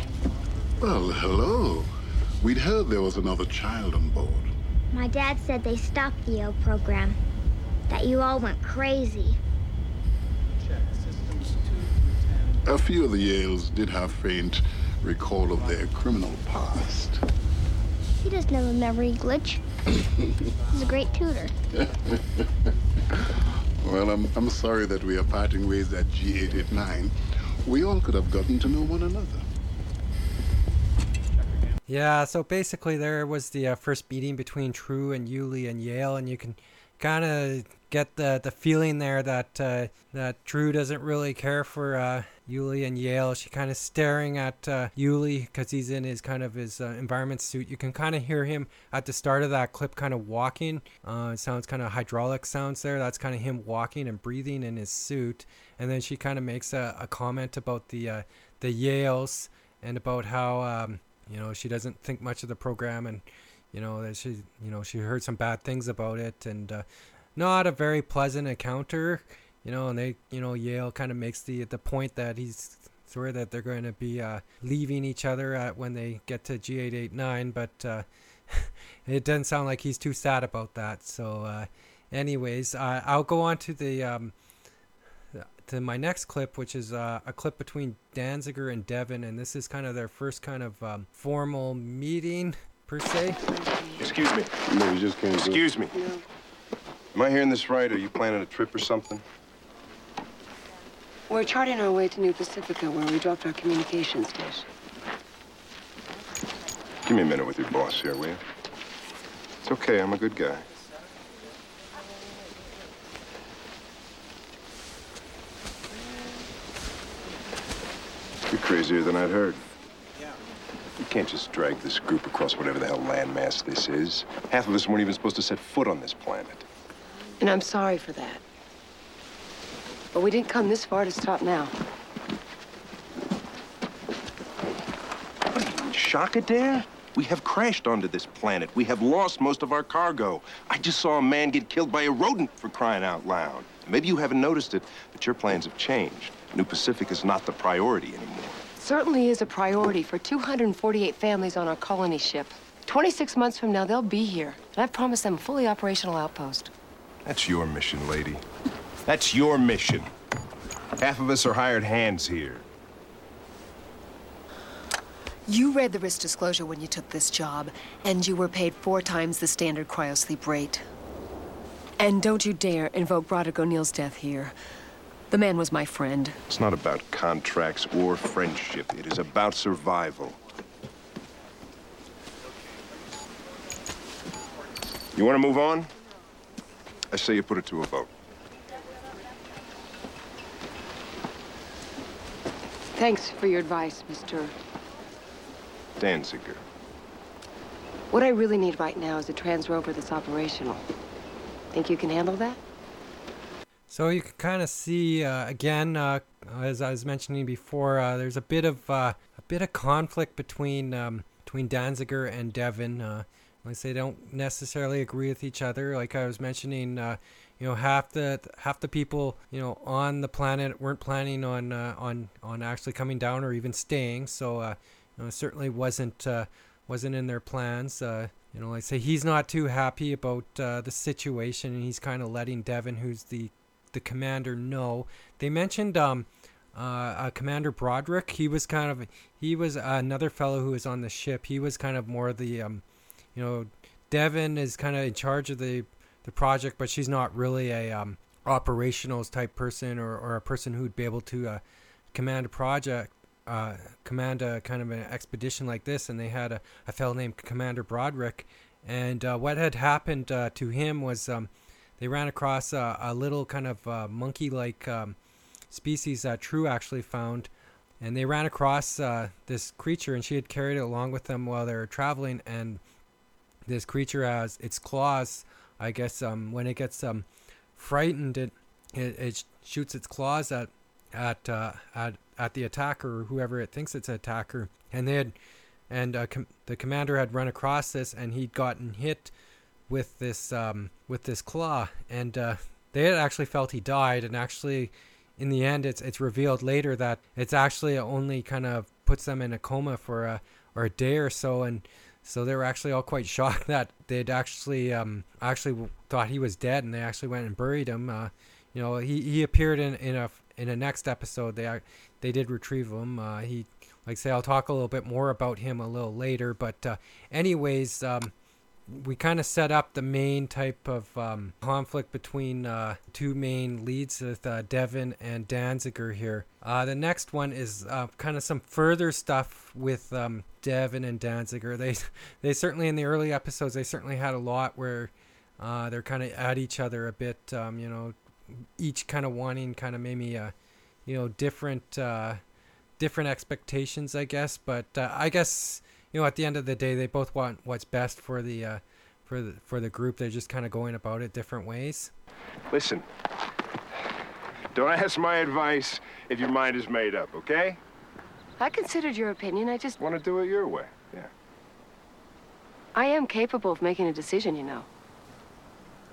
Well, hello. We'd heard there was another child on board. My dad said they stopped the O program. That you all went crazy. A few of the Yales did have faint recall of their criminal past. He doesn't have a memory glitch. He's a great tutor. Well, I'm, I'm sorry that we are parting ways at G889. We all could have gotten to know one another. Yeah, so basically there was the uh, first meeting between True and Uly and Yale, and you can kind of get the the feeling there that uh, that True doesn't really care for uh, Uly and Yale. She kind of staring at uh, Uly because he's in his kind of his uh, environment suit. You can kind of hear him at the start of that clip, kind of walking. Uh, it sounds kind of hydraulic sounds there. That's kind of him walking and breathing in his suit. And then she kind of makes a, a comment about the uh, the Yales and about how. Um, you know, she doesn't think much of the program, and you know that she, you know, she heard some bad things about it, and uh, not a very pleasant encounter. You know, and they, you know, Yale kind of makes the the point that he's sure that they're going to be uh, leaving each other at when they get to G889, but uh, it doesn't sound like he's too sad about that. So, uh, anyways, uh, I'll go on to the um, to my next clip, which is uh, a clip between Danziger and Devon, and this is kind of their first kind of um, formal meeting per se. Excuse me. No, you just can't Excuse me. Am I hearing this right? Are you planning a trip or something? We're charting our way to New Pacifica, where we dropped our communications dish. Give me a minute with your boss here, will you? It's okay. I'm a good guy. You're crazier than I'd heard. Yeah. You can't just drag this group across whatever the hell landmass this is. Half of us weren't even supposed to set foot on this planet. And I'm sorry for that. But we didn't come this far to stop now. What are you, in shock, Adair? We have crashed onto this planet. We have lost most of our cargo. I just saw a man get killed by a rodent for crying out loud. Maybe you haven't noticed it, but your plans have changed. New Pacific is not the priority anymore. Certainly is a priority for 248 families on our colony ship. 26 months from now, they'll be here. And I've promised them a fully operational outpost. That's your mission, lady. That's your mission. Half of us are hired hands here. You read the risk disclosure when you took this job, and you were paid four times the standard cryosleep rate. And don't you dare invoke Broderick O'Neill's death here. The man was my friend. It's not about contracts or friendship. It is about survival. You want to move on? I say you put it to a vote. Thanks for your advice, Mr. Danziger. What I really need right now is a trans rover that's operational. Think you can handle that? So you can kind of see uh, again, uh, as I was mentioning before, uh, there's a bit of uh, a bit of conflict between um, between Danziger and Devon. Uh, like they don't necessarily agree with each other. Like I was mentioning, uh, you know, half the half the people you know on the planet weren't planning on uh, on on actually coming down or even staying. So uh, you know, certainly wasn't uh, wasn't in their plans. Uh, you know, like I say, he's not too happy about uh, the situation, and he's kind of letting Devon, who's the the commander, know. They mentioned um, uh, Commander Broderick. He was kind of he was another fellow who was on the ship. He was kind of more the um, you know, Devon is kind of in charge of the the project, but she's not really a um, operationals type person or, or a person who'd be able to uh, command a project, uh, command a kind of an expedition like this. And they had a, a fellow named Commander Broderick. And uh, what had happened uh, to him was um, they ran across a, a little kind of uh, monkey like um, species that True actually found. And they ran across uh, this creature, and she had carried it along with them while they were traveling. And this creature has its claws. I guess um, when it gets um, frightened, it, it it shoots its claws at at uh, at at the attacker or whoever it thinks it's an attacker. And they had and uh, com- the commander had run across this, and he'd gotten hit with this um, with this claw, and uh, they had actually felt he died. And actually, in the end, it's it's revealed later that it's actually only kind of puts them in a coma for a or a day or so, and so they were actually all quite shocked that they'd actually um, actually thought he was dead, and they actually went and buried him. Uh, you know, he, he appeared in, in a in the next episode they they did retrieve him. Uh, he like I say I'll talk a little bit more about him a little later, but uh, anyways. Um, we kind of set up the main type of um, conflict between uh, two main leads with uh, Devon and Danziger here. Uh, the next one is uh, kind of some further stuff with um, Devon and Danziger. They they certainly in the early episodes they certainly had a lot where uh, they're kind of at each other a bit. Um, you know, each kind of wanting kind of maybe uh, you know different different expectations, I guess. But I guess you know, at the end of the day, they both want what's best for the uh, for the for the group. They're just kind of going about it different ways. Listen, don't ask my advice if your mind is made up, okay? I considered your opinion. I just want to do it your way. Yeah. I am capable of making a decision, you know.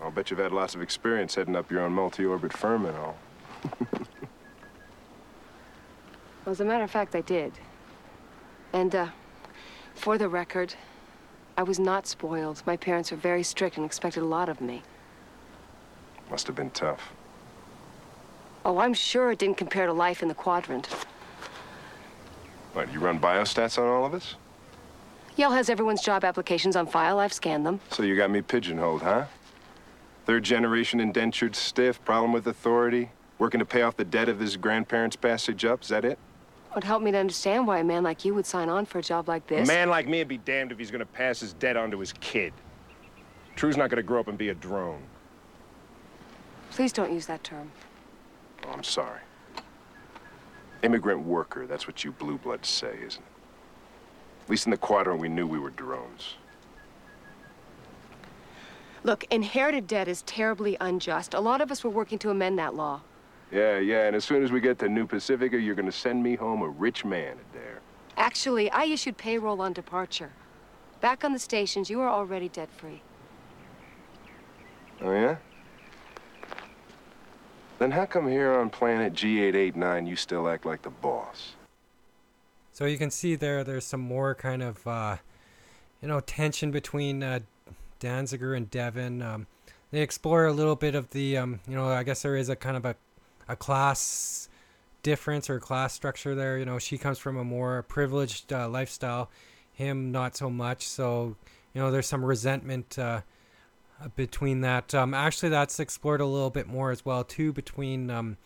I'll bet you've had lots of experience heading up your own multi-orbit firm and all. well, as a matter of fact, I did. And, uh, for the record, I was not spoiled. My parents were very strict and expected a lot of me. Must have been tough. Oh, I'm sure it didn't compare to life in the Quadrant. What, you run biostats on all of us? Yale has everyone's job applications on file. I've scanned them. So you got me pigeonholed, huh? Third generation indentured stiff, problem with authority, working to pay off the debt of his grandparents' passage up, is that it? Would help me to understand why a man like you would sign on for a job like this. A man like me would be damned if he's gonna pass his debt on to his kid. True's not gonna grow up and be a drone. Please don't use that term. Oh, I'm sorry. Immigrant worker, that's what you blue bloods say, isn't it? At least in the quadrant, we knew we were drones. Look, inherited debt is terribly unjust. A lot of us were working to amend that law. Yeah, yeah, and as soon as we get to New Pacifica, you're gonna send me home a rich man, Adair. Actually, I issued payroll on departure. Back on the stations, you are already debt-free. Oh, yeah? Then how come here on planet G889 you still act like the boss? So you can see there, there's some more kind of, uh, you know, tension between uh, Danziger and Devon. Um, they explore a little bit of the, um, you know, I guess there is a kind of a a class difference or class structure there. You know, she comes from a more privileged uh, lifestyle, him not so much. So, you know, there's some resentment uh, between that. Um, actually, that's explored a little bit more as well too between um,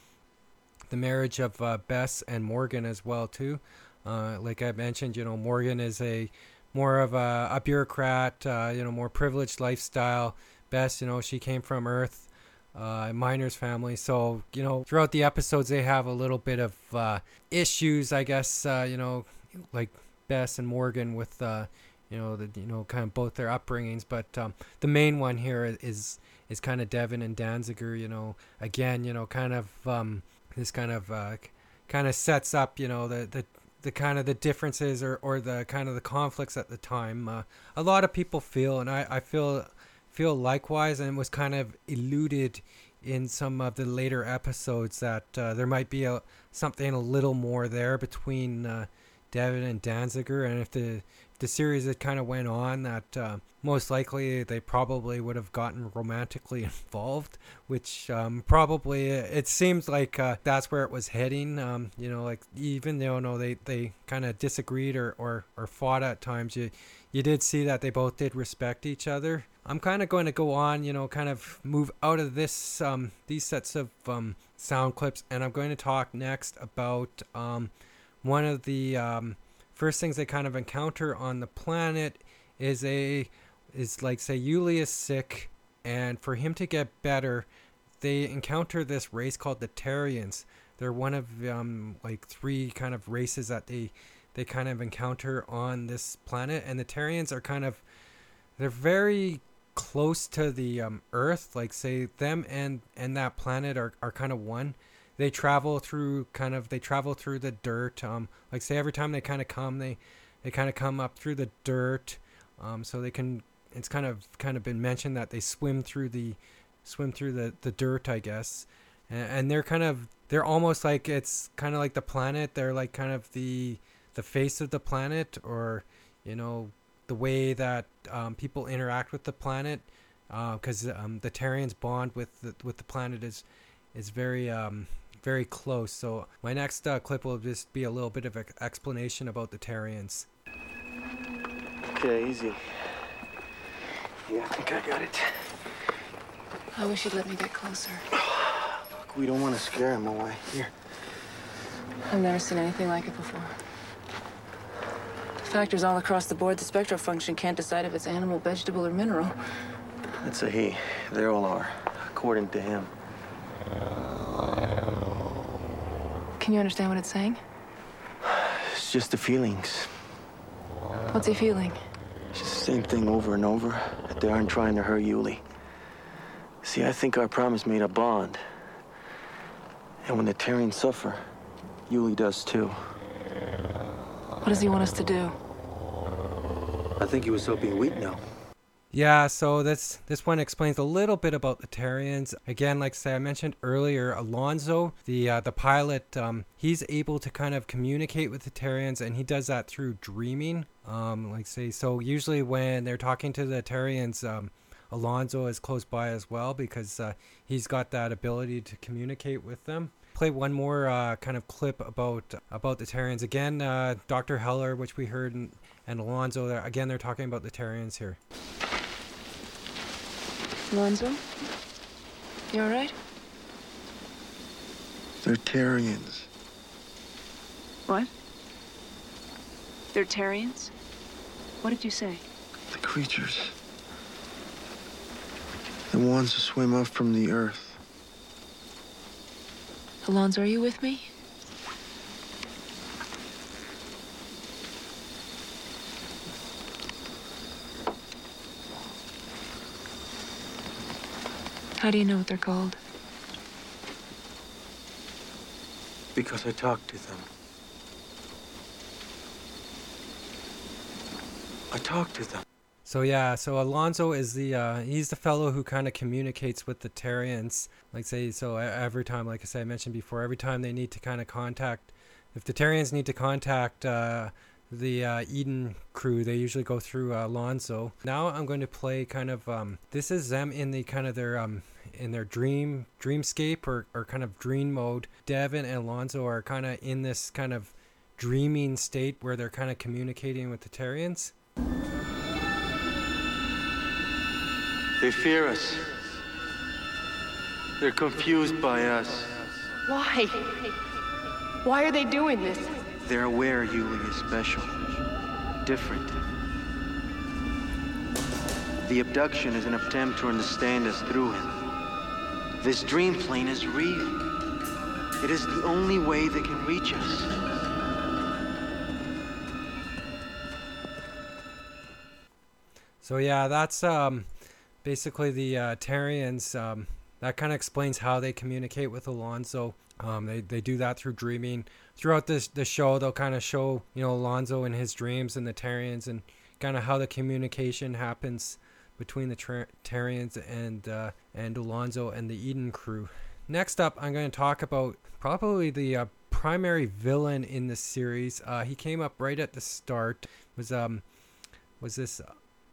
the marriage of uh, Bess and Morgan as well too. Uh, like I mentioned, you know, Morgan is a more of a, a bureaucrat, uh, you know, more privileged lifestyle. Bess, you know, she came from Earth uh, miner's family. So, you know, throughout the episodes, they have a little bit of uh, issues, I guess, uh, you know, like Bess and Morgan with, uh, you know, the, you know, kind of both their upbringings. But um, the main one here is, is kind of Devon and Danziger, you know, again, you know, kind of um, this kind of, uh, kind of sets up, you know, the, the, the kind of the differences or, or the kind of the conflicts at the time. Uh, a lot of people feel, and I, I feel feel likewise and was kind of eluded in some of the later episodes that uh, there might be a something a little more there between uh, Devon and Danziger, and if the if the series had kind of went on, that uh, most likely they probably would have gotten romantically involved, which um, probably it seems like uh, that's where it was heading. Um, you know, like even though no, they they kind of disagreed or, or or fought at times, you you did see that they both did respect each other. I'm kind of going to go on, you know, kind of move out of this um, these sets of um, sound clips, and I'm going to talk next about um, one of the um, first things they kind of encounter on the planet is a is like say Uly is sick, and for him to get better, they encounter this race called the Terrians. They're one of um, like three kind of races that they they kind of encounter on this planet, and the Terrians are kind of they're very close to the um, Earth, like say them and and that planet are, are kind of one. They travel through kind of they travel through the dirt. Um, like say every time they kind of come, they they kind of come up through the dirt. Um, so they can. It's kind of kind of been mentioned that they swim through the swim through the the dirt, I guess. And, and they're kind of they're almost like it's kind of like the planet. They're like kind of the the face of the planet, or you know the way that um, people interact with the planet, because uh, um, the Terrians bond with the, with the planet is is very um, very close. So my next uh, clip will just be a little bit of an explanation about the Terrians. Okay, easy. Yeah, I think I got it. I wish you'd let me get closer. Look, we don't want to scare him away. Here. I've never seen anything like it before. Factors all across the board, the spectral function can't decide if it's animal, vegetable, or mineral. That's a he. They all are, according to him. Can you understand what it's saying? It's just the feelings. What's he feeling? It's just the same thing over and over. That they aren't trying to hurt Uly. See, I think our promise made a bond. And when the Terrians suffer, Uly does too. What does he want us to do? I think he was hoping we'd know. Yeah, so this this one explains a little bit about the Terrians. Again, like I say, I mentioned earlier, Alonzo, the uh, the pilot, um, he's able to kind of communicate with the Terrians, and he does that through dreaming. Um, like say, so usually when they're talking to the Terrians, um, Alonzo is close by as well because uh, he's got that ability to communicate with them. Play one more uh, kind of clip about about the Terrians again. Uh, Doctor Heller, which we heard, and, and Alonzo. They're, again, they're talking about the Terrians here. Alonzo? You all right? They're Terrians. What? They're Terrians? What did you say? The creatures. The ones who swim up from the earth. Alonzo, are you with me? How do you know what they're called? Because I talked to them. I talked to them. So yeah, so Alonzo is the uh, he's the fellow who kind of communicates with the Terrians. Like say, so every time, like I said, I mentioned before, every time they need to kind of contact, if the Terrians need to contact uh, the uh, Eden crew, they usually go through uh, Alonzo. Now I'm going to play kind of um, this is them in the kind of their um, in their dream dreamscape or, or kind of dream mode. Devon and Alonzo are kind of in this kind of dreaming state where they're kind of communicating with the Terrians. They fear us. They're confused by us. Why? Why are they doing this? They're aware Uly is special. Different. The abduction is an attempt to understand us through him. This dream plane is real. It is the only way they can reach us. So yeah, that's um, basically the uh, Terrians. Um, that kind of explains how they communicate with Alonzo. Um, they they do that through dreaming. Throughout this the show, they'll kind of show you know Alonzo and his dreams and the Terrians and kind of how the communication happens between the Tra- Terrians and uh, and Alonzo and the Eden crew. Next up, I'm going to talk about probably the uh, primary villain in the series. Uh, he came up right at the start. Was um was this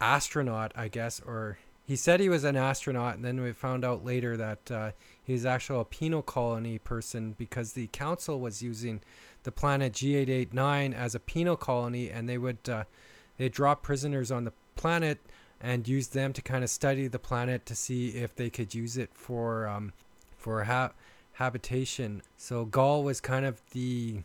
astronaut, I guess, or he said he was an astronaut, and then we found out later that uh, he was actually a penal colony person because the council was using the planet G889 as a penal colony, and they would uh, they drop prisoners on the planet and use them to kind of study the planet to see if they could use it for um, for ha- habitation. So Gaal was kind of the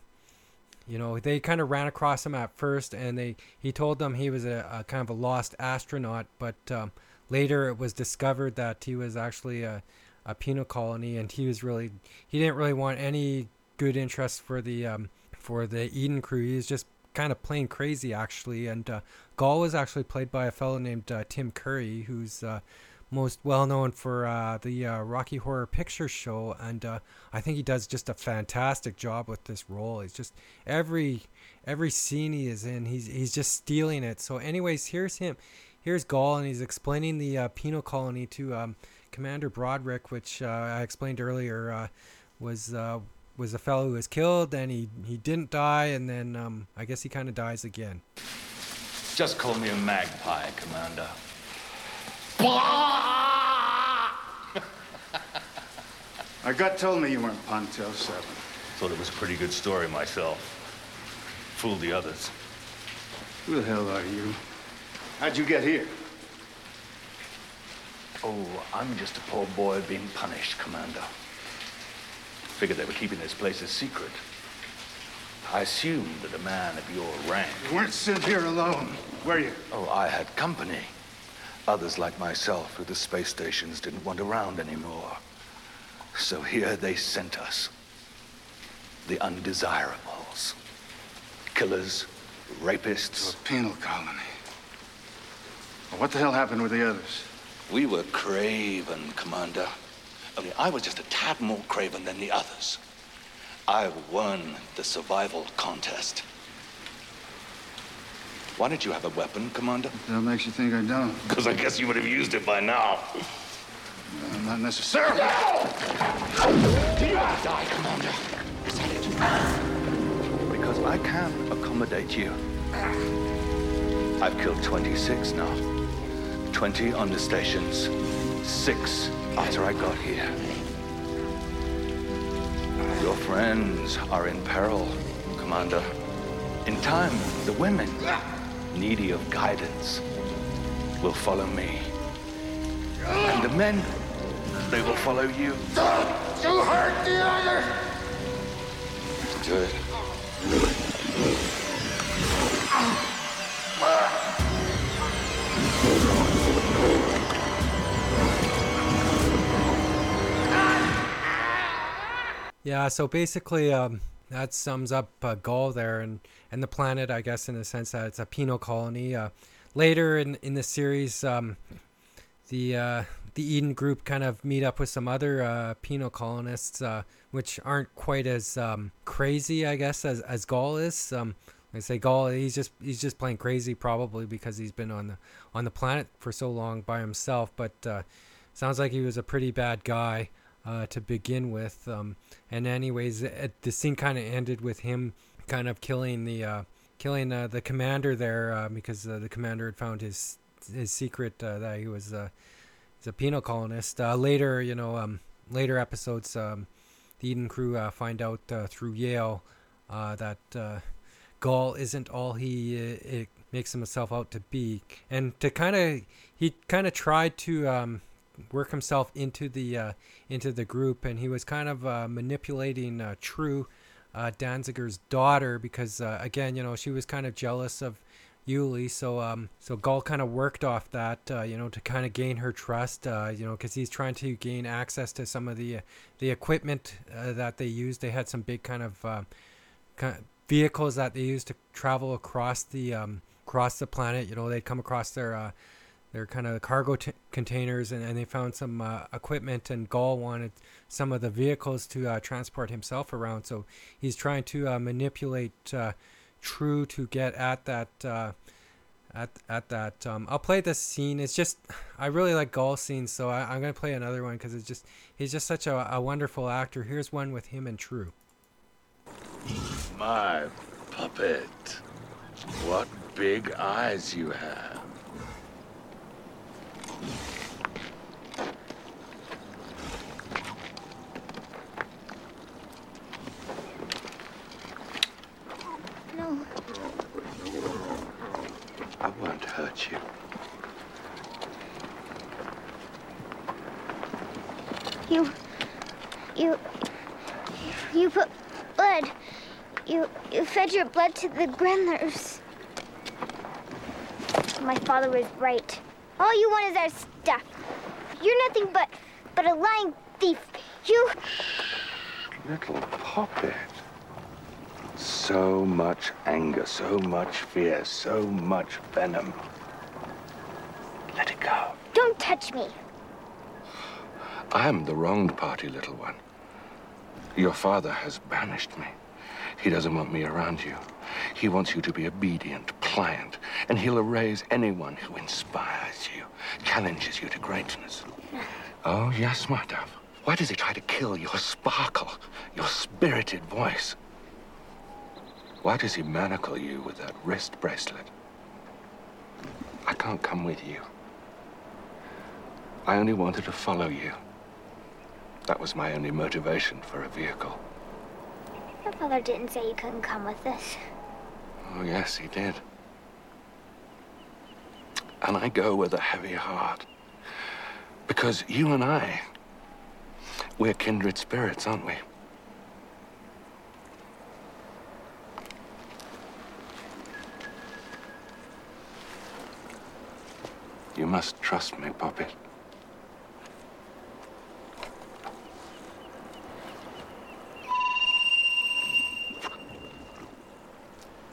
you know they kind of ran across him at first and they he told them he was a, a kind of a lost astronaut but um, later it was discovered that he was actually a, a penal colony and he was really he didn't really want any good interest for the um, for the eden crew he was just kind of plain crazy actually and uh, was actually played by a fellow named uh, tim curry who's uh, most well known for uh, the uh, Rocky Horror Picture Show, and uh, I think he does just a fantastic job with this role. He's just every every scene he is in, he's he's just stealing it. So, anyways, here's him, here's Gaal, and he's explaining the uh, penal colony to um, Commander Broderick, which uh, I explained earlier uh, was was a fellow who was killed, and he he didn't die, and then um, I guess he kind of dies again. Just call me a magpie, Commander. My gut told me you weren't Pontel 7. Thought it was a pretty good story myself. Fooled the others. Who the hell are you? How'd you get here? Oh, I'm just a poor boy being punished, Commander. Figured they were keeping this place a secret. I assumed that a man of your rank. You weren't sent here alone, were you? Oh, I had company. Others like myself who the space stations didn't want around anymore. So here they sent us. The undesirables. Killers, rapists. A penal colony. Well, what the hell happened with the others? We were craven, Commander. Only I was just a tad more craven than the others. I won the survival contest. Why did you have a weapon, Commander? That makes you think I don't. Because I guess you would have used it by now. Uh, not necessarily. Do you want to die, Commander? Is that it? Because I can accommodate you. I've killed 26 now. 20 on the stations. Six after I got here. Your friends are in peril, Commander. In time, the women, needy of guidance, will follow me. And the men, they will follow you. Don't You hurt the others! Do it. Ah. Yeah, so basically, um, that sums up uh, Gaal there and, and the planet, I guess, in the sense that it's a penal colony. Uh, later in, in the series, um, the uh, the Eden group kind of meet up with some other uh, penal colonists, uh, which aren't quite as um, crazy, I guess, as, as Gaal is. Um, I say Gaal, he's just he's just playing crazy, probably because he's been on the on the planet for so long by himself. But uh, sounds like he was a pretty bad guy uh, to begin with. Um, and anyways, it, the scene kind of ended with him kind of killing the uh, killing uh, the commander there uh, because uh, the commander had found his his secret uh, that he was uh, a penal colonist. Uh, later, you know, um, later episodes, um, the Eden crew uh, find out uh, through Yale uh, that uh, Gaal isn't all he uh, it makes himself out to be, and to kind of he kind of tried to um, work himself into the uh, into the group, and he was kind of uh, manipulating uh, True, uh, Danziger's daughter, because uh, again, you know, she was kind of jealous of Uly, so um, so Gaal kind of worked off that, uh, you know, to kind of gain her trust, you know, because he's trying to gain access to some of the the equipment that they used. They had some big kind of kind of vehicles that they used to travel across the um, across the planet. You know, they'd come across their their kind of cargo t- containers, and, and they found some uh, equipment. And Gaal wanted some of the vehicles to uh, transport himself around, so he's trying to uh, manipulate uh, True to get at that. Uh, at, at that, um, I'll play this scene. It's just, I really like Gaal's scenes, so I, I'm gonna play another one because it's just, he's just such a, a wonderful actor. Here's one with him and True. My puppet. What big eyes you have. I won't hurt you. You. You. You put blood. You. You fed your blood to the Grendlers. My father was right. All you want is our stuff. You're nothing but. but a lying thief. You. Little puppet. So much anger, so much fear, so much venom. Let it go. Don't touch me. I am the wronged party, little one. Your father has banished me. He doesn't want me around you. He wants you to be obedient, pliant, and he'll erase anyone who inspires you, challenges you to greatness. Oh, yes, my dove. Why does he try to kill your sparkle, your spirited voice? Why does he manacle you with that wrist bracelet? I can't come with you. I only wanted to follow you. That was my only motivation for a vehicle. Your father didn't say you couldn't come with us. Oh, yes, he did. And I go with a heavy heart. Because you and I, we're kindred spirits, aren't we? You must trust me, Poppy.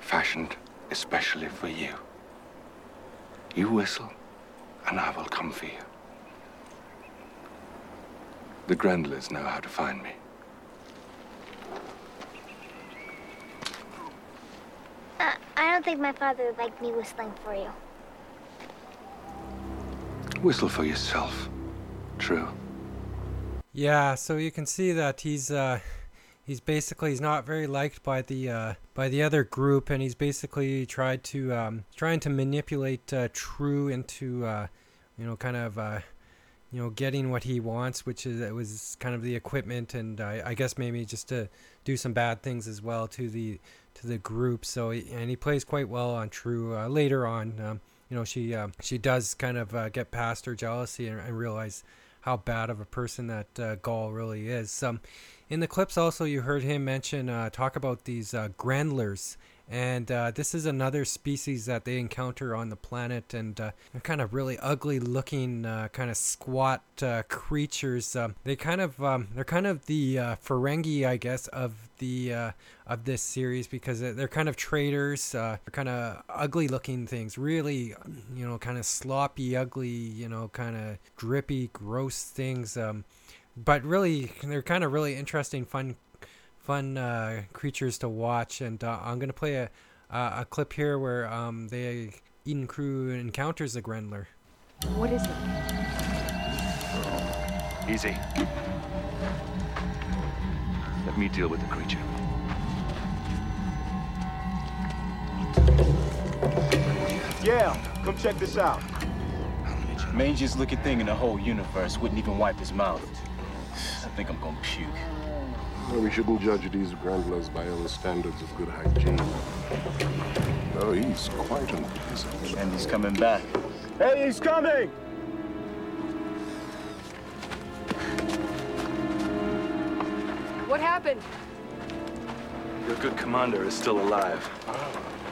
Fashioned especially for you. You whistle, and I will come for you. The Grendlers know how to find me. Uh, I don't think my father would like me whistling for you. Whistle for yourself. True. Yeah, so you can see that he's uh he's basically he's not very liked by the uh by the other group and he's basically tried to um trying to manipulate uh, True into uh you know kind of uh you know getting what he wants which is it was kind of the equipment and I, guess maybe just to do some bad things as well to the to the group. So and he plays quite well on True uh, later on um, you know she uh, she does kind of get past her jealousy and, and realize how bad of a person that uh, Gaal really is. Um, in the clips, also you heard him mention uh, talk about these uh, Grendlers, and uh, this is another species that they encounter on the planet, and uh, kind of really ugly looking, uh, kind of squat uh, creatures. Um, they kind of um, they're kind of the uh, Ferengi, I guess, of the uh, of this series because they're kind of traders they're kind of ugly looking things, really, you know, kind of sloppy, ugly, you know, kind of drippy, gross things. Um, but really, they're kind of really interesting, fun, fun uh, creatures to watch. And uh, I'm gonna play a a, a clip here where um, the Eden crew encounters a Grendler. What is it? Easy. Let me deal with the creature. Yeah, come check this out. Mangiest looking thing in the whole universe wouldn't even wipe his mouth. I think I'm gonna puke. Well, we shouldn't judge these Grendlers by our standards of good hygiene. Oh, he's quite unpleasant. And he's coming back. Hey, he's coming! What happened? Your good commander is still alive.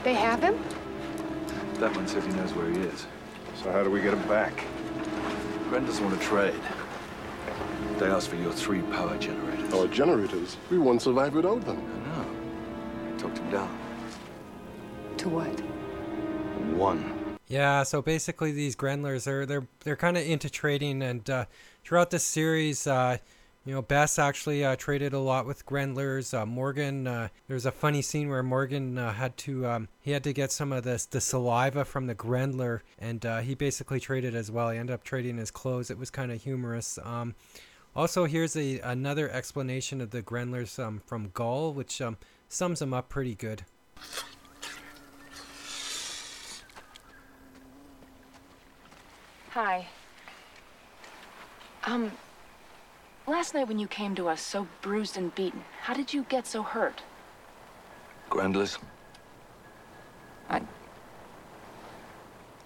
They have him? That one says he knows where he is. So how do we get him back? Gren doesn't want to trade. They asked for your three power generators. Our generators? We won't survive without them. I know. I talked him down. To what? One. Yeah, so basically these Grendlers are they're they're kind of into trading, and uh, throughout this series, uh, you know, Bess actually uh, traded a lot with Grendlers. Uh, Morgan, uh, there's a funny scene where Morgan uh, had to um, he had to get some of this the saliva from the Grendler, and uh, he basically traded as well. He ended up trading his clothes. It was kind of humorous. Um, also, here's a another explanation of the Grendlers um, from Gaal, which um, sums them up pretty good. Hi. Um, last night when you came to us so bruised and beaten, how did you get so hurt? Grendlers? I-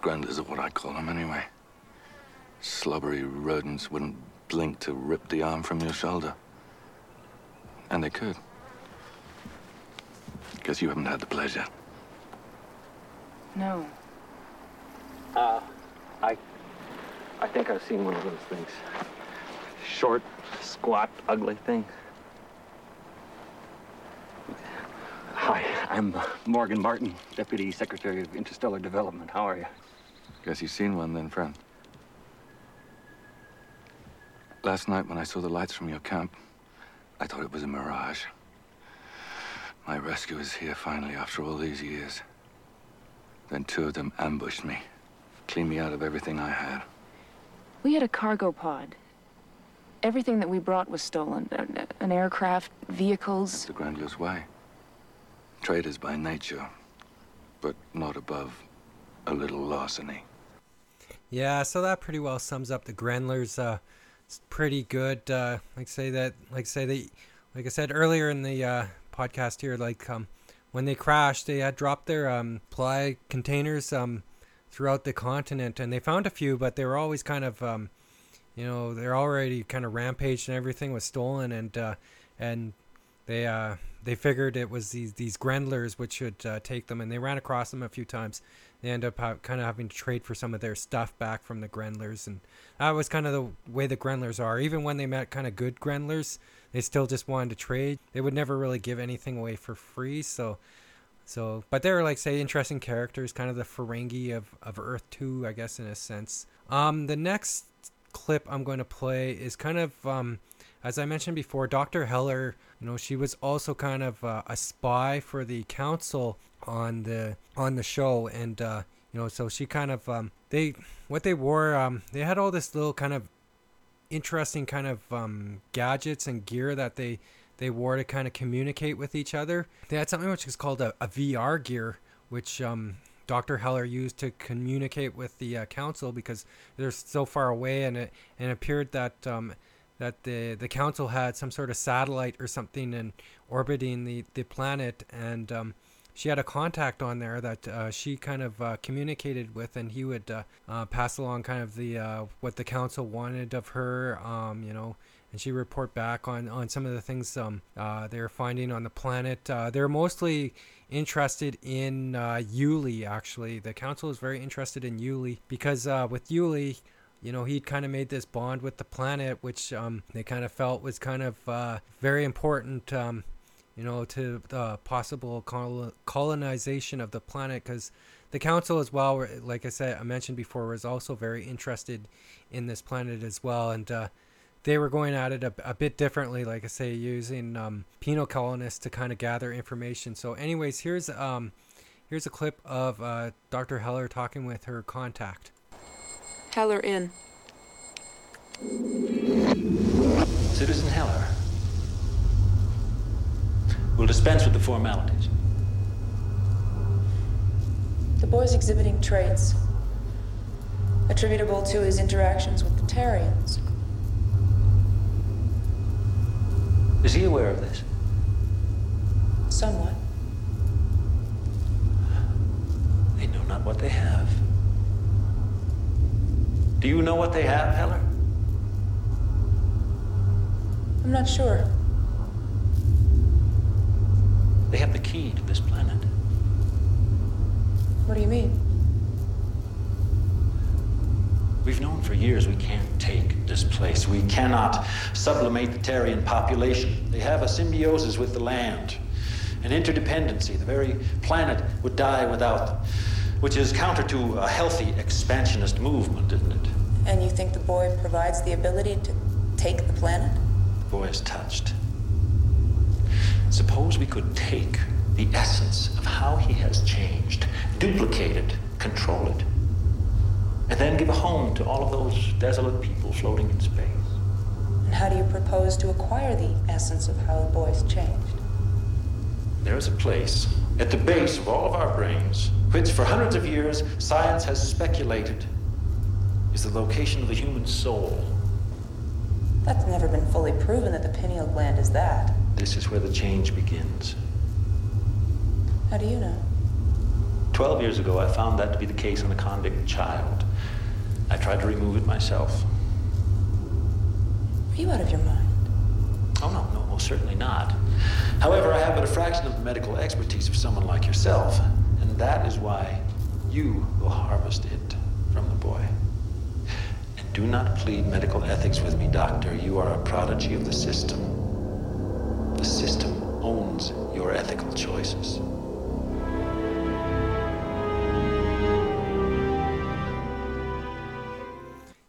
Grendlers are what I call them anyway. Slobbery rodents wouldn't blink to rip the arm from your shoulder. And they could. Guess you haven't had the pleasure. No. Uh, I... I think I've seen one of those things. Short, squat, ugly thing. Hi, I'm uh, Morgan Martin, Deputy Secretary of Interstellar Development. How are you? Guess you've seen one then, friend. Last night when I saw the lights from your camp, I thought it was a mirage. My rescue is here finally after all these years. Then two of them ambushed me, cleaned me out of everything I had. We had a cargo pod. Everything that we brought was stolen. An, an aircraft, vehicles. The Grendler's way. Traders by nature, but not above a little larceny. Yeah, so that pretty well sums up the Grendlers. Uh, it's pretty good. Uh, like say that, like say they, like I said earlier in the uh, podcast here, like um, when they crashed, they had dropped their um, supply containers um, throughout the continent, and they found a few, but they were always kind of, um, you know, they're already kind of rampaged and everything was stolen, and uh, and they uh, they figured it was these these Grendlers which should uh, take them, and they ran across them a few times. They end up ha- kind of having to trade for some of their stuff back from the Grendlers, and that was kind of the way the Grendlers are. Even when they met kind of good Grendlers, they still just wanted to trade. They would never really give anything away for free. So, so, but they're like say interesting characters, kind of the Ferengi of of Earth Two, I guess in a sense. Um, the next clip I'm going to play is kind of um, as I mentioned before, Dr. Heller, you know, she was also kind of uh, a spy for the council on the on the show, and uh, you know, so she kind of um, they what they wore, um, they had all this little kind of interesting kind of um, gadgets and gear that they they wore to kind of communicate with each other. They had something which is called a, a VR gear, which um, Dr. Heller used to communicate with the uh, council because they're so far away, and it and it appeared that um, that the the council had some sort of satellite or something and orbiting the the planet, and um, she had a contact on there that uh, she kind of uh, communicated with, and he would uh, uh pass along kind of the uh, what the council wanted of her, um, you know. And she report back on, on some of the things um, uh, they're finding on the planet. they're mostly interested in Uly, actually. The council is very interested in Uly because with Uly, you know, he'd kind of made this bond with the planet, which um, they kind of felt was kind of uh, very important, um, you know, to the possible col- colonization of the planet. Because the council, as well, like I said, I mentioned before, was also very interested in this planet as well, and uh, they were going at it a, a, bit differently, like I say, using um, penal colonists to kind of gather information. So, anyways, here's um, here's a clip of uh, Dr. Heller talking with her contact. Heller in. Citizen Heller. We'll dispense with the formalities. The boy's exhibiting traits attributable to his interactions with the Terrians. Is he aware of this? Somewhat. They know not what they have. Do you know what they have, Heller? I'm not sure. They have the key to this planet. What do you mean? We've known for years we can't take this place. We cannot sublimate the Terrian population. They have a symbiosis with the land, an interdependency. The very planet would die without them which is counter to a healthy expansionist movement, isn't it? And you think the boy provides the ability to take the planet? The boy is touched. Suppose we could take the essence of how he has changed, duplicate it, control it, and then give a home to all of those desolate people floating in space. And how do you propose to acquire the essence of how the boy's changed? There is a place at the base of all of our brains which for hundreds of years science has speculated is the location of the human soul. That's never been fully proven that the pineal gland is that. This is where the change begins. How do you know? Twelve years ago, I found that to be the case in a convict child. I tried to remove it myself. Are you out of your mind? Oh, no, no, most certainly not. However, I have but a fraction of the medical expertise of someone like yourself, and that is why you will harvest it from the boy. And do not plead medical ethics with me, doctor. You are a prodigy of the system. The system owns your ethical choices.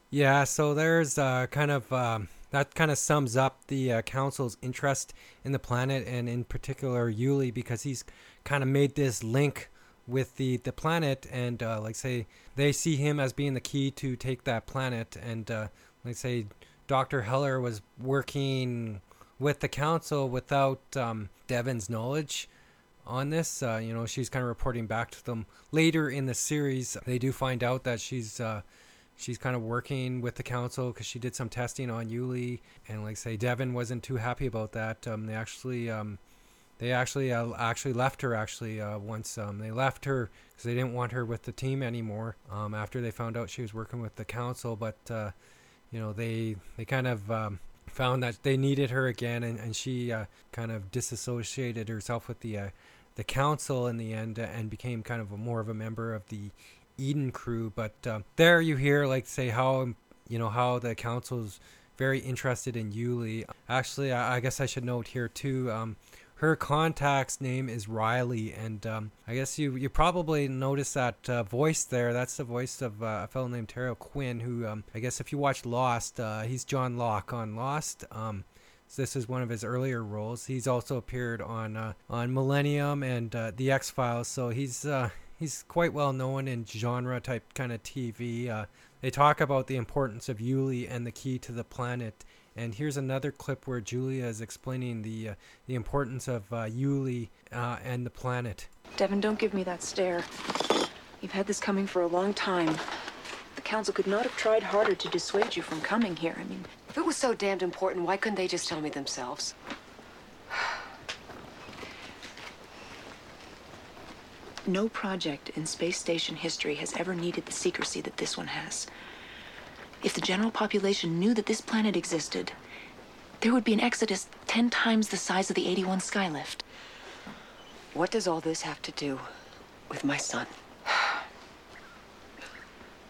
Yeah, so there's uh, kind of um, that kind of sums up the uh, council's interest in the planet and in particular Uly because he's kind of made this link with the the planet and uh, like say they see him as being the key to take that planet and uh, like say Dr. Heller was working with the council without um, Devon's knowledge on this. Uh, you know, she's kind of reporting back to them later in the series. They do find out that she's uh, she's kind of working with the council because she did some testing on Uly, and like say Devon wasn't too happy about that. Um, they actually um, they actually uh, actually left her actually uh, once um, they left her because they didn't want her with the team anymore um, after they found out she was working with the council but uh, you know they they kind of um, found that they needed her again and, and she uh, kind of disassociated herself with the uh, the council in the end and became kind of a, more of a member of the Eden crew but uh, there you hear like say how you know how the council's very interested in Uly. Actually I, I guess I should note here too um, her contact's name is Riley, and um, I guess you you probably noticed that uh, voice there. That's the voice of uh, a fellow named Terry O'Quinn, who um, I guess if you watch Lost, uh, he's John Locke on Lost. Um, so this is one of his earlier roles. He's also appeared on uh, on Millennium and uh, The X Files, so he's uh, he's quite well known in genre type kind of TV. they talk about the importance of Uly and the key to the planet and here's another clip where Julia is explaining the uh, the importance of uh, Uly uh, and the planet. Devon, don't give me that stare. You've had this coming for a long time. The council could not have tried harder to dissuade you from coming here. I mean, if it was so damned important, why couldn't they just tell me themselves? No project in space station history has ever needed the secrecy that this one has. If the general population knew that this planet existed, there would be an exodus ten times the size of the 81 Skylift. What does all this have to do with my son?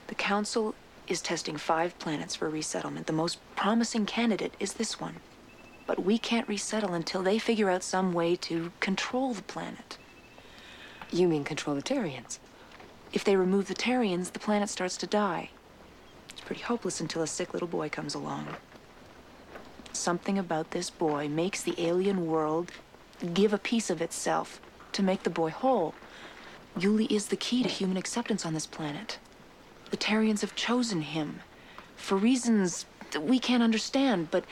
The Council is testing five planets for resettlement. The most promising candidate is this one. But we can't resettle until they figure out some way to control the planet. You mean control the Terrians? If they remove the Terrians, the planet starts to die pretty hopeless until a sick little boy comes along. Something about this boy makes the alien world give a piece of itself to make the boy whole. Uly is the key to human acceptance on this planet. The Terrians have chosen him for reasons that we can't understand, but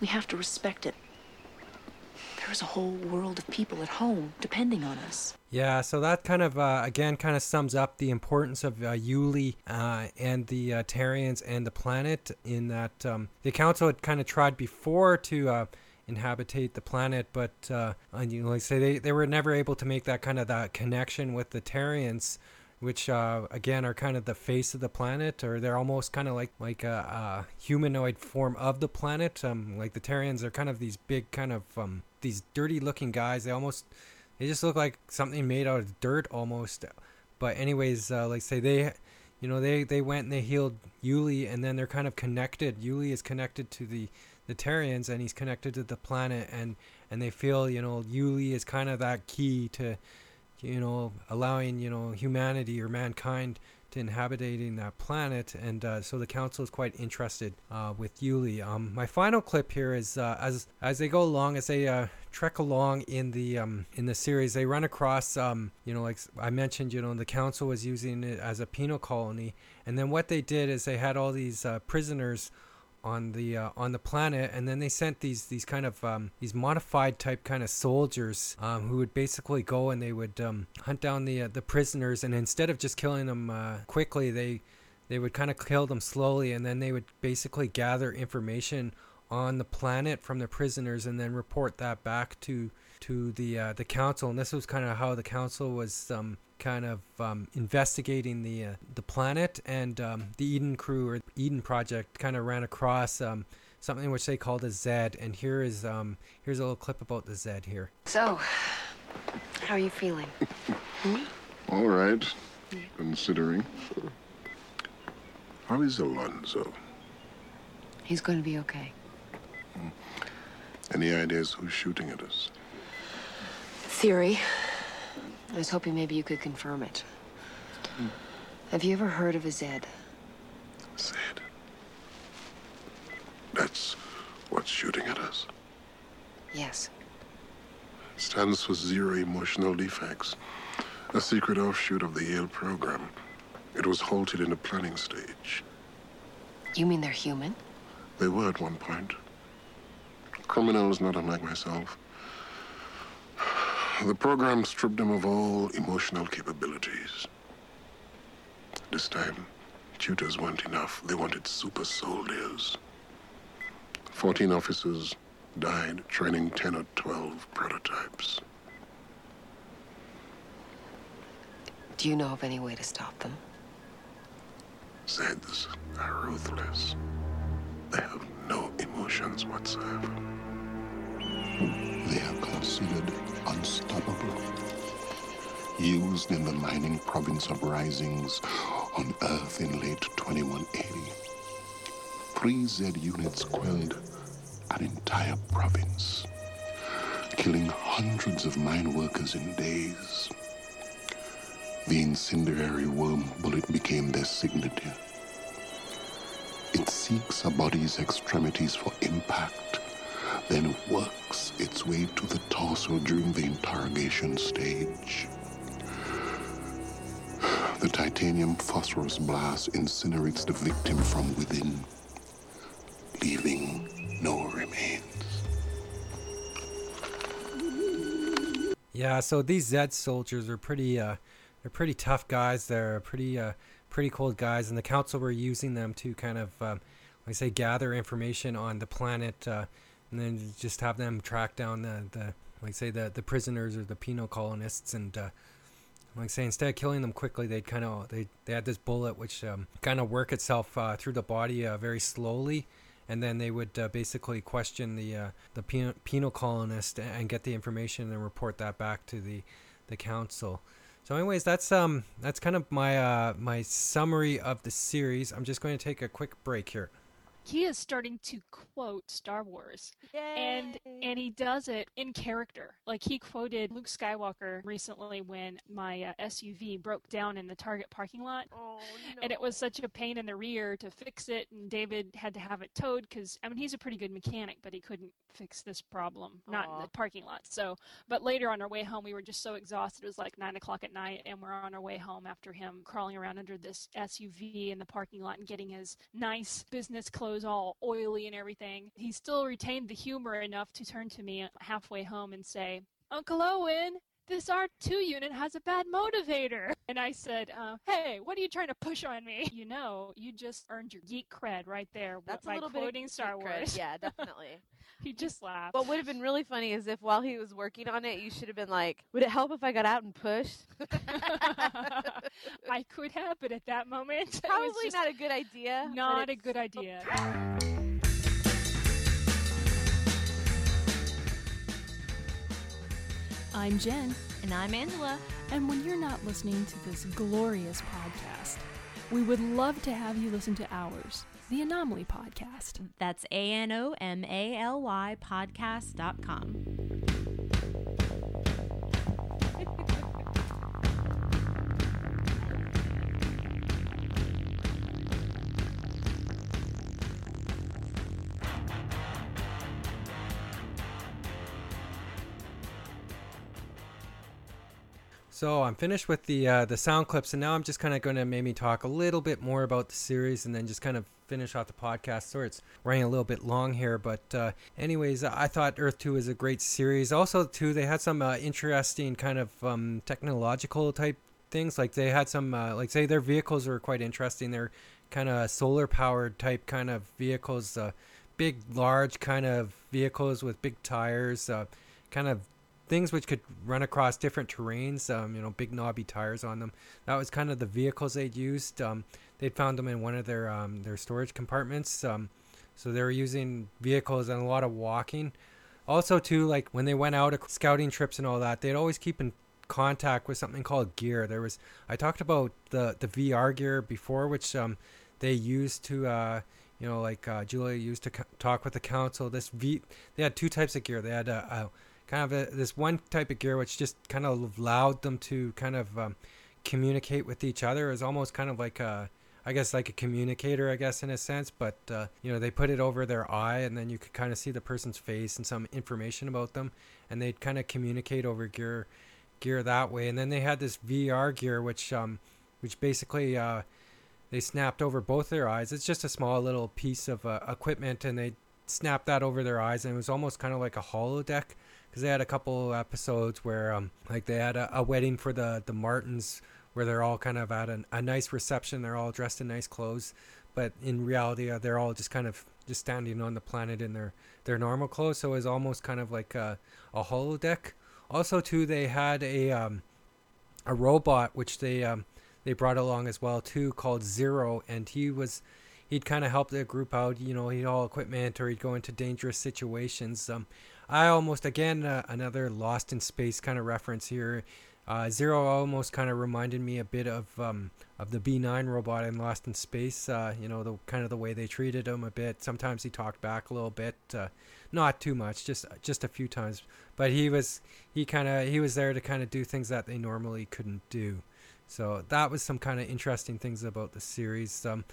we have to respect it. There's a whole world of people at home depending on us. Yeah, so that kind of uh, again kind of sums up the importance of uh, Uly uh, and the uh, Terrians and the planet. In that um, the council had kind of tried before to uh, inhabitate the planet, but uh, you know, like say they, they were never able to make that kind of that connection with the Terrians, which uh, again are kind of the face of the planet, or they're almost kind of like like a, a, humanoid form of the planet. Um, like the Terrians are kind of these big kind of um, these dirty looking guys. They almost they just look like something made out of dirt almost. But anyways, uh, like say they, you know, they they went and they healed Uly, and then they're kind of connected. Uly is connected to the the Terrians, and he's connected to the planet, and and they feel you know Uly is kind of that key to, you know, allowing you know humanity or mankind to inhabiting that planet, and uh, so the council is quite interested uh, with Uly. Um, my final clip here is uh, as as they go along, as they uh, trek along in the um, in the series, they run across um, you know like I mentioned, you know the council was using it as a penal colony, and then what they did is they had all these uh, prisoners on the uh, on the planet, and then they sent these these kind of um, these modified type kind of soldiers um, who would basically go and they would um, hunt down the uh, the prisoners, and instead of just killing them uh, quickly, they they would kind of kill them slowly, and then they would basically gather information on the planet from the prisoners, and then report that back to to the uh, the council. And this was kind of how the council was um, kind of um, investigating the uh, the planet and um, the Eden crew or Eden project kind of ran across um, something which they called a Zed. And here is um, here's a little clip about the Zed here. So, how are you feeling? All right, considering. How is Alonzo? He's going to be okay. Hmm. Any ideas who's shooting at us? Theory. I was hoping maybe you could confirm it. Hmm. Have you ever heard of a Zed? Zed? That's what's shooting at us? Yes. It Stands for Zero Emotional Defects. A secret offshoot of the Yale program. It was halted in the planning stage. You mean they're human? They were at one point. Criminals not unlike myself. The program stripped them of all emotional capabilities. This time, tutors weren't enough. They wanted super soldiers. 14 officers died training 10 or 12 prototypes. Do you know of any way to stop them? Zeds are ruthless. They have no emotions whatsoever. They are considered unstoppable. Used in the mining province of Risings on Earth in late 2180. Three Z units quelled an entire province, killing hundreds of mine workers in days. The incendiary worm bullet became their signature. It seeks a body's extremities for impact, then works its way to the torso during the interrogation stage. The titanium phosphorus blast incinerates the victim from within, leaving no remains. Yeah, so these Zed soldiers are pretty uh they're pretty tough guys. They're pretty uh pretty cold guys and the council were using them to kind of um, like I say gather information on the planet uh, and then just have them track down the, the like say the the prisoners or the penal colonists and uh, like say instead of killing them quickly they'd kind of they, they had this bullet which um, kind of work itself uh, through the body uh, very slowly and then they would uh, basically question the uh, the penal, colonist and get the information and report that back to the the council. So, anyways, that's um that's kind of my uh, my summary of the series. I'm just going to take a quick break here. He is starting to quote Star Wars. And and he does it in character. Like he quoted Luke Skywalker recently when my uh, SUV broke down in the Target parking lot. And it was such a pain in the rear to fix it and David had to have it towed cuz I mean he's a pretty good mechanic but he couldn't fix this problem not in the parking lot. So but later on our way home we were just so exhausted. It was like nine o'clock at night and we're on our way home after him crawling around under this SUV in the parking lot and getting his nice business clothes all oily and everything. He still retained the humor enough to turn to me halfway home and say, Uncle Owen, this R2 unit has a bad motivator. And I said, uh, hey, what are you trying to push on me? You know, you just earned your geek cred right there That's a by little bit of quoting geek Star cred. Wars. Yeah, definitely. he just laughed. What would have been really funny is if while he was working on it, you should have been like, "Would it help if I got out and pushed?" I could have, but at that moment, Probably not a good idea. Not a good idea. I'm Jen. And I'm Angela. And when you're not listening to this glorious podcast, we would love to have you listen to ours, the Anomaly Podcast. That's A N O M A L Y podcast.com. So I'm finished with the uh, the sound clips, and now I'm just kind of going to maybe talk a little bit more about the series, and then just kind of finish off the podcast. So it's running a little bit long here, but uh, anyways, I thought Earth Two is a great series. Also, too, they had some uh, interesting kind of um, technological type things. Like they had some, uh, like say their vehicles were quite interesting. They're kind of solar powered type kind of vehicles, uh, big, large kind of vehicles with big tires, uh, kind of things which could run across different terrains. Um, you know, big knobby tires on them. That was kind of the vehicles they'd used. Um, they'd found them in one of their um, their storage compartments. Um, so they were using vehicles and a lot of walking. Also, too, like when they went out scouting trips and all that, they'd always keep in contact with something called gear. There was I talked about the the VR gear before, which um, they used to. Uh, you know, like uh, Julia used to talk with the council. This V, they had two types of gear. They had a, a kind of a, this one type of gear which just kind of allowed them to kind of um, communicate with each other. is almost kind of like a, I guess like a communicator, I guess in a sense. But uh, you know, they put it over their eye, and then you could kind of see the person's face and some information about them, and they'd kind of communicate over gear, gear that way. And then they had this VR gear, which um, which basically uh, they snapped over both their eyes. It's just a small little piece of uh, equipment, and they snapped that over their eyes, and it was almost kind of like a holodeck because they had a couple episodes where um, like they had a, a wedding for the the Martins where they're all kind of at an, a nice reception. They're all dressed in nice clothes, but in reality, uh, they're all just kind of just standing on the planet in their their normal clothes. So it was almost kind of like a, a holodeck. Also, too, they had a um, a robot which they um, they brought along as well too, called Zero, and he was he'd kind of help the group out. You know, he'd haul equipment or he'd go into dangerous situations. Um, I almost again uh, another Lost in Space kind of reference here. Uh, Zero almost kind of reminded me a bit of um, of the B9 robot in Lost in Space. Uh, you know, the kind of the way they treated him a bit. Sometimes he talked back a little bit, uh, not too much, just just a few times. But he was he kind of he was there to kind of do things that they normally couldn't do. So that was some kind of interesting things about the series. Um,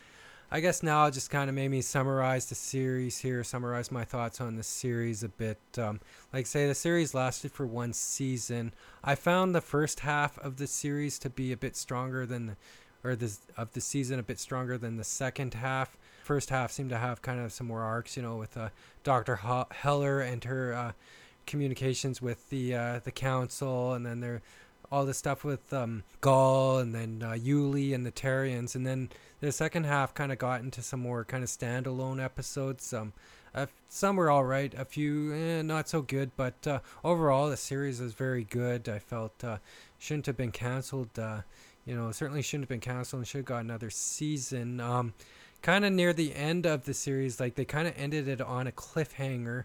I guess now I'll just kind of maybe summarize the series here, summarize my thoughts on the series a bit. Um, like say, the series lasted for one season. I found the first half of the series to be a bit stronger than, the, or the of the season a bit stronger than the second half. First half seemed to have kind of some more arcs, you know, with uh, Doctor Heller and her uh, communications with the uh, the council, and then there all the stuff with um, Gaal and then uh, Uly and the Terrians, and then the second half kind of got into some more kind of standalone episodes. Um, uh, some were all right, a few eh, not so good, but uh, overall the series was very good. I felt uh, shouldn't have been canceled. Uh, you know, certainly shouldn't have been canceled and should have got another season. Um, kind of near the end of the series, like they kind of ended it on a cliffhanger.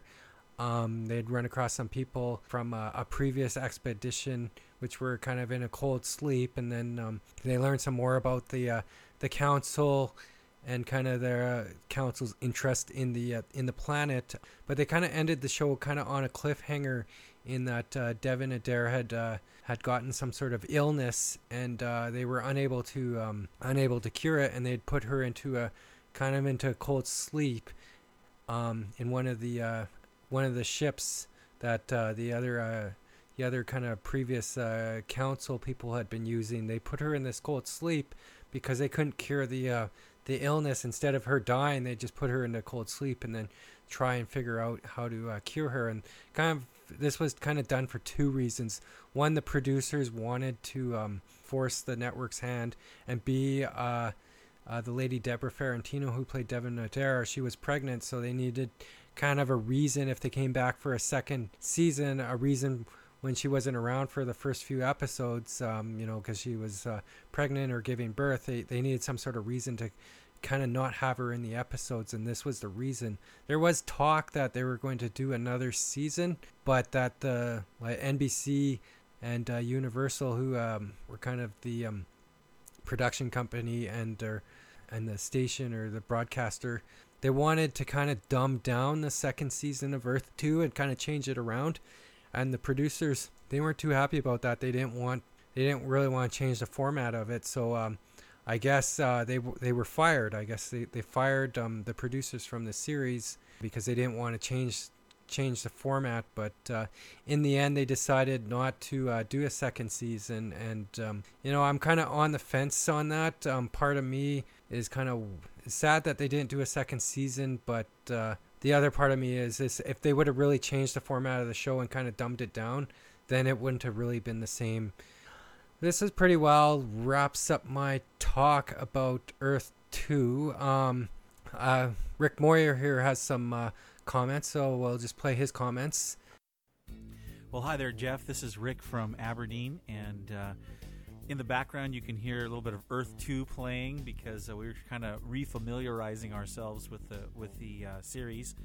Um, they'd run across some people from a, a, previous expedition, which were kind of in a cold sleep, and then um, they learned some more about the uh, the council and kind of their uh, council's interest in the uh, in the planet. But they kind of ended the show kind of on a cliffhanger, in that uh, Devon Adair had uh, had gotten some sort of illness, and uh, they were unable to um, unable to cure it, and they'd put her into a kind of into a cold sleep. Um, in one of the one of the ships that uh, the other uh, the other kind of previous uh, council people had been using. They put her in this cold sleep because they couldn't cure the uh, the illness. Instead of her dying, they just put her into cold sleep and then try and figure out how to uh, cure her. And kind of this was kind of done for two reasons. One, the producers wanted to um, force the network's hand, and B. Uh, uh, the lady Debrah Farentino, who played Devon Adair, she was pregnant, so they needed kind of a reason if they came back for a second season, a reason when she wasn't around for the first few episodes, um, you know, because she was uh, pregnant or giving birth. They, they needed some sort of reason to kind of not have her in the episodes, and this was the reason. There was talk that they were going to do another season, but that the NBC and uh, Universal, who um, were kind of the um, production company and or, and the station or the broadcaster, they wanted to kind of dumb down the second season of Earth 2 and kind of change it around. And the producers, they weren't too happy about that. They didn't want they didn't really want to change the format of it. So um, I guess uh, they they were fired. I guess they they fired um, the producers from the series because they didn't want to change change the format. But uh, in the end, they decided not to uh, do a second season. And um, you know, I'm kind of on the fence on that. Um, part of me is kind of sad that they didn't do a second season, but uh, the other part of me is this: if they would have really changed the format of the show and kind of dumbed it down, then it wouldn't have really been the same. This is pretty well wraps up my talk about Earth Two. Um, uh, Rick Moyer here has some uh, comments, so we'll just play his comments. Well, hi there, Jeff. This is Rick from Aberdeen, and uh, in the background, you can hear a little bit of Earth Two playing because uh, we were kind of refamiliarizing ourselves with the with the uh, series.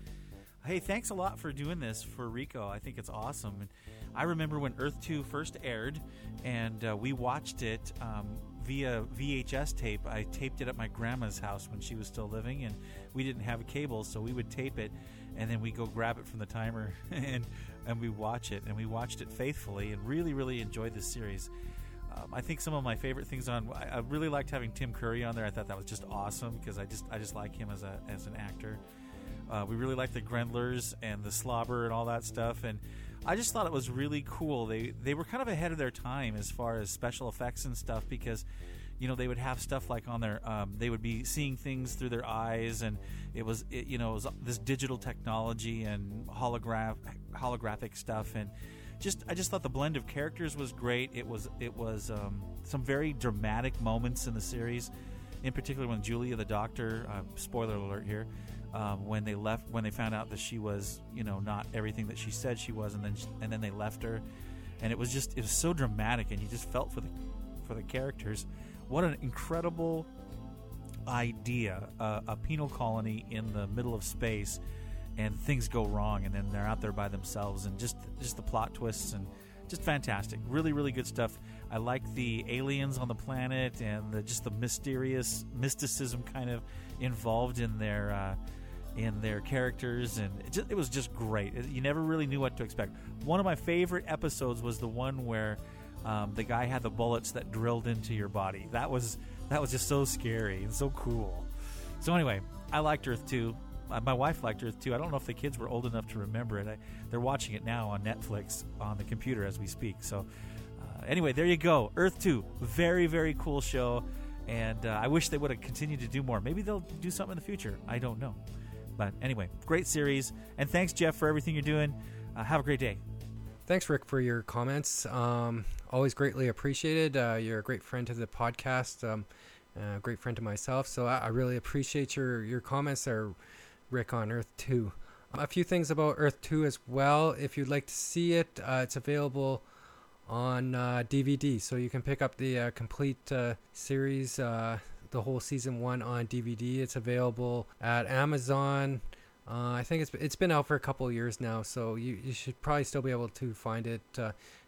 Hey, thanks a lot for doing this for Rico. I think it's awesome. And I remember when Earth Two first aired, and uh, we watched it um, via VHS tape. I taped it at my grandma's house when she was still living, and we didn't have a cable, so we would tape it, and then we go grab it from the timer and and we watch it, and we watched it faithfully, and really really enjoyed this series. Um, I think some of my favorite things on. I, I, really liked having Tim Curry on there. I thought that was just awesome because I just I just like him as a as an actor. Uh, we really liked the Grendlers and the slobber and all that stuff, and I just thought it was really cool. They they were kind of ahead of their time as far as special effects and stuff because you know they would have stuff like on their um, they would be seeing things through their eyes and it was it, you know it was this digital technology and holograph holographic stuff and just I just thought the blend of characters was great. It was it was um, some very dramatic moments in the series, in particular when Julia the doctor. Uh, spoiler alert here. Um, when they left, when they found out that she was, you know, not everything that she said she was, and then she, and then they left her, and it was just it was so dramatic, and you just felt for the for the characters. What an incredible idea! Uh, a penal colony in the middle of space, and things go wrong, and then they're out there by themselves, and just just the plot twists and just fantastic. Really, really good stuff. I like the aliens on the planet and the, just the mysterious mysticism kind of involved in their. Uh, in their characters, and it, just, it was just great. You never really knew what to expect. One of my favorite episodes was the one where um, the guy had the bullets that drilled into your body. That was that was just so scary and so cool. So anyway, I liked Earth 2. Uh, my wife liked Earth 2. I don't know if the kids were old enough to remember it. I, they're watching it now on Netflix on the computer as we speak. So uh, anyway, there you go. Earth 2. Very, very cool show. And uh, I wish they would have continued to do more. Maybe they'll do something in the future. I don't know. But anyway, great series. And thanks, Jeff, for everything you're doing. Uh, have a great day. Thanks, Rick, for your comments. Um, always greatly appreciated. Uh, you're a great friend to the podcast, um, a great friend to myself. So I, I, really appreciate your, your comments there, Rick, on Earth 2. Um, a few things about Earth 2 as well. If you'd like to see it, uh, it's available on uh, DVD. So you can pick up the uh, complete uh, series uh, the whole season one on DVD. It's available at Amazon. Uh, I think it's it's been out for a couple years now, so you, you should probably still be able to find it.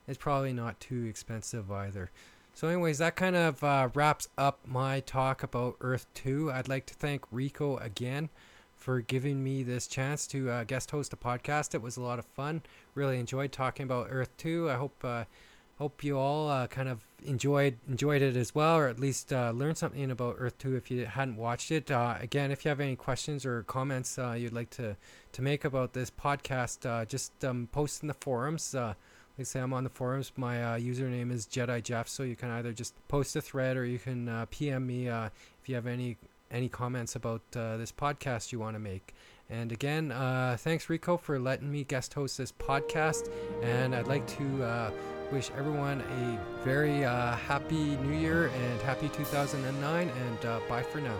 It's probably not too expensive either. So, anyways, that kind of wraps up my talk about Earth 2. I'd like to thank Rico again for giving me this chance to uh, guest host a podcast. It was a lot of fun. Really enjoyed talking about Earth 2. I hope uh, hope you all uh, kind of enjoyed enjoyed it as well, or at least uh, learned something about Earth Two if you hadn't watched it. Uh, again, if you have any questions or comments uh, you'd like to to make about this podcast, uh, just um, post in the forums. Uh, like I say, I'm on the forums. My username is Jedi Jeff, so you can either just post a thread or you can PM me if you have any any comments about this podcast you want to make. And again, thanks Rico for letting me guest host this podcast, and I'd like to wish everyone a very uh, happy new year and happy 2009 and uh, bye for now